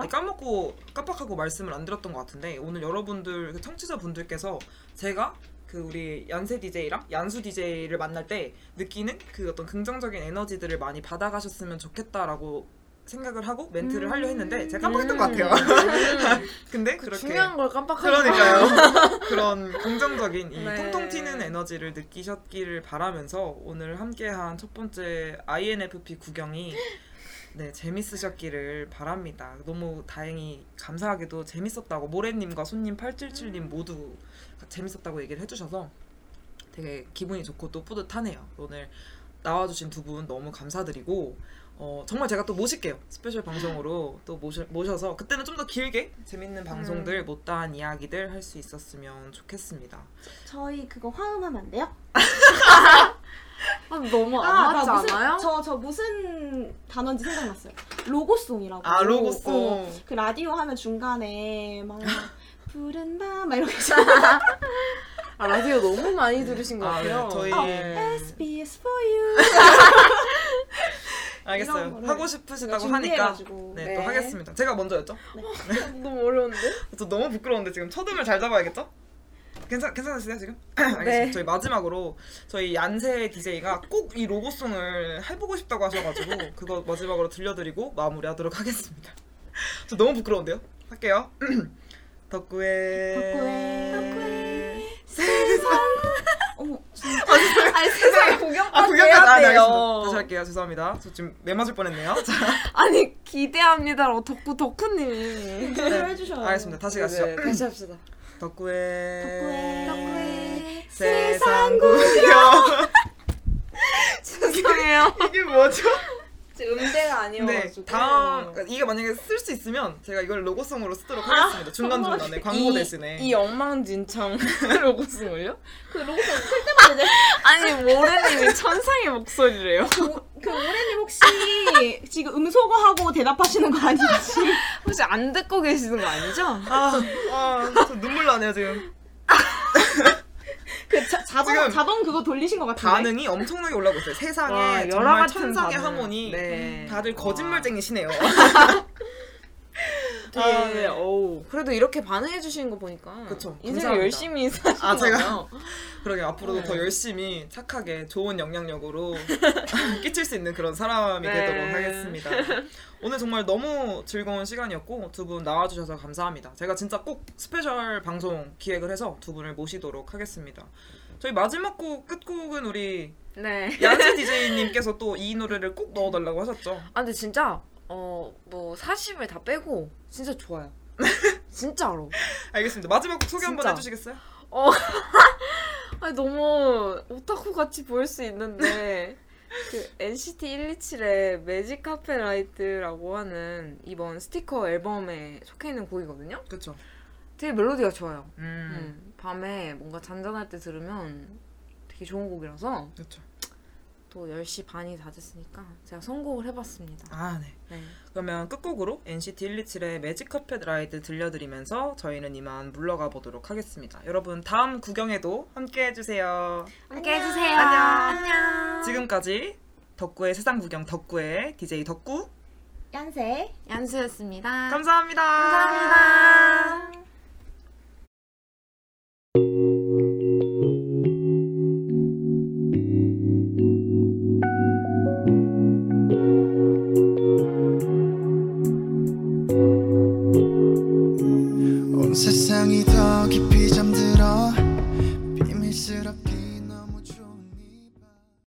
S1: 아니, 까먹고 깜빡하고 말씀을 안 드렸던 것 같은데 오늘 여러분들 그 청취자 분들께서 제가 그 우리 연세 DJ랑 양수 DJ를 만날 때 느끼는 그 어떤 긍정적인 에너지들을 많이 받아가셨으면 좋겠다라고 생각을 하고 멘트를 하려 했는데 제가 깜빡했던 것 같아요. 근데
S3: 그
S1: 그렇게
S3: 중요한 걸 깜빡하지
S1: 그러니까요. 그런 긍정적인 이
S3: 네.
S1: 통통 튀는 에너지를 느끼셨기를 바라면서 오늘 함께한 첫 번째 INFP 구경이 네 재밌으셨기를 바랍니다. 너무 다행히 감사하게도 재밌었다고 모래님과 손님 877님 모두 재밌었다고 얘기를 해주셔서 되게 기분이 좋고 또 뿌듯하네요. 오늘 나와주신 두 분 너무 감사드리고 어, 정말 제가 또 모실게요. special 방송으로 또 모셔, 모셔서 그때는 좀 더 길게 재밌는 방송들 못다한 이야기들 할 수 있었으면 좋겠습니다.
S2: 저희 그거 화음하면 안 돼요?
S3: 아, 너무 안 맞지
S2: 나 무슨,
S3: 않아요?
S2: 저, 저 무슨 단어인지 생각났어요. 로고송이라고.
S1: 아 로고송.
S2: 어, 그 라디오 하면 중간에 막 푸른 밤 막 이렇게
S3: 아, 라디오 너무 많이 들으신 것
S1: 아, 네.
S3: 같아요.
S1: 저희-
S2: 어,
S1: 네.
S2: SBS for you.
S1: 알겠어요. 하고 싶으시다고 하니까. 네,
S3: 네.
S1: 또 하겠습니다. 제가 먼저 였죠?
S3: 너무 어려운데?
S1: 저 너무 부끄러운데 지금 첫음을 잘 잡아야겠죠? 괜찮 괜찮으세요 지금? 알겠습니다.
S3: 네.
S1: 저희 마지막으로 저희 얀세 DJ가 꼭 이 로고송을 해보고 싶다고 하셔가지고 그거 마지막으로 들려드리고 마무리하도록 하겠습니다. 저 너무 부끄러운데요? 할게요. 덕구의
S2: 덕구의 덕구의 세상. 어머, 진짜.
S3: 아니, 세상에 구경까지
S1: 아 구경까지
S3: 해야
S1: 안
S3: 돼요.
S1: 하겠습니다. 다시 할게요. 죄송합니다. 저 지금 매 맞을 뻔했네요. 자,
S3: 아니, 기대합니다라고 덕구 덕후님이.
S2: 제대로 해주셔요.
S1: 알겠습니다. 다시 가시죠.
S3: 네, 다시 합시다.
S1: 덕구의
S2: 덕구의
S1: 세상 구경
S3: 죄송해요.
S1: 이게 뭐죠?
S3: 제 음대가
S1: 네,
S3: 아니어가지고.
S1: 다음 그러니까 이게 만약에 쓸 수 있으면 제가 이걸 로고송으로 쓰도록 하겠습니다. 중간 중간에 광고
S3: 이-
S1: 대신에.
S3: 이 엉망진창 로고송을요?
S2: 그 로고송 쓸 때마다 이제
S3: 아니 모래님이 천상의 목소리래요.
S2: 그 오래님 혹시 지금 음소거하고 대답하시는 거 아니지?
S3: 혹시 안 듣고 계시는 거 아니죠?
S1: 아, 아, 저 눈물 나네요 지금.
S2: 그 자, 자동 자동 그거 돌리신 것 같은데.
S1: 반응이 엄청나게 올라오고 있어요. 세상에
S3: 와,
S1: 정말
S3: 같은
S1: 천상의
S3: 반응.
S1: 하모니.
S3: 네.
S1: 다들 거짓말쟁이시네요.
S3: 네.
S1: 아, 네.
S3: 어우. 그래도 이렇게 반응해 주시는 거 보니까
S1: 그쵸,
S3: 인생을
S1: 감사합니다.
S3: 열심히 사시나
S1: 아, 제가? 그러게 앞으로도
S3: 네.
S1: 더 열심히 착하게 좋은 영향력으로 끼칠 수 있는 그런 사람이
S3: 네.
S1: 되도록 하겠습니다. 오늘 정말 너무 즐거운 시간이었고 두 분 나와주셔서 감사합니다. 제가 진짜 꼭 special 방송 기획을 해서 두 분을 모시도록 하겠습니다. 저희 마지막 곡 끝곡은 우리
S3: 네.
S1: 얀스 DJ님께서 또 이 노래를 꼭 넣어달라고 하셨죠.
S3: 아 근데 진짜 어뭐 사심을 다 빼고 진짜 좋아요. 진짜로.
S1: 알겠습니다. 마지막 곡 소개 한번. 해주시겠어요?
S3: 아니 너무 오타쿠 같이 보일 수 있는데 그 NCT 127의 Magic Carpet Ride라고 하는 이번 Sticker 앨범에 속해 있는 곡이거든요.
S1: 그렇죠.
S3: 되게 멜로디가 좋아요.
S1: 음,
S3: 음, 밤에 뭔가 잔잔할 때 들으면 되게 좋은 곡이라서
S1: 그렇죠.
S3: 또 10시 반이 다 됐으니까 제가 선곡을 해봤습니다.
S1: 아, 네.
S3: 네.
S1: 그러면 끝곡으로 NCT 127의 매직 카펫 라이드 들려드리면서 저희는 이만 물러가 보도록 하겠습니다. 여러분 다음 구경에도 함께 해주세요.
S3: 함께 해주세요.
S1: 안녕.
S3: 안녕.
S1: 지금까지 덕구의 세상 구경 덕구의 DJ 덕구
S2: 연세
S3: 연수였습니다.
S1: 감사합니다.
S3: 감사합니다.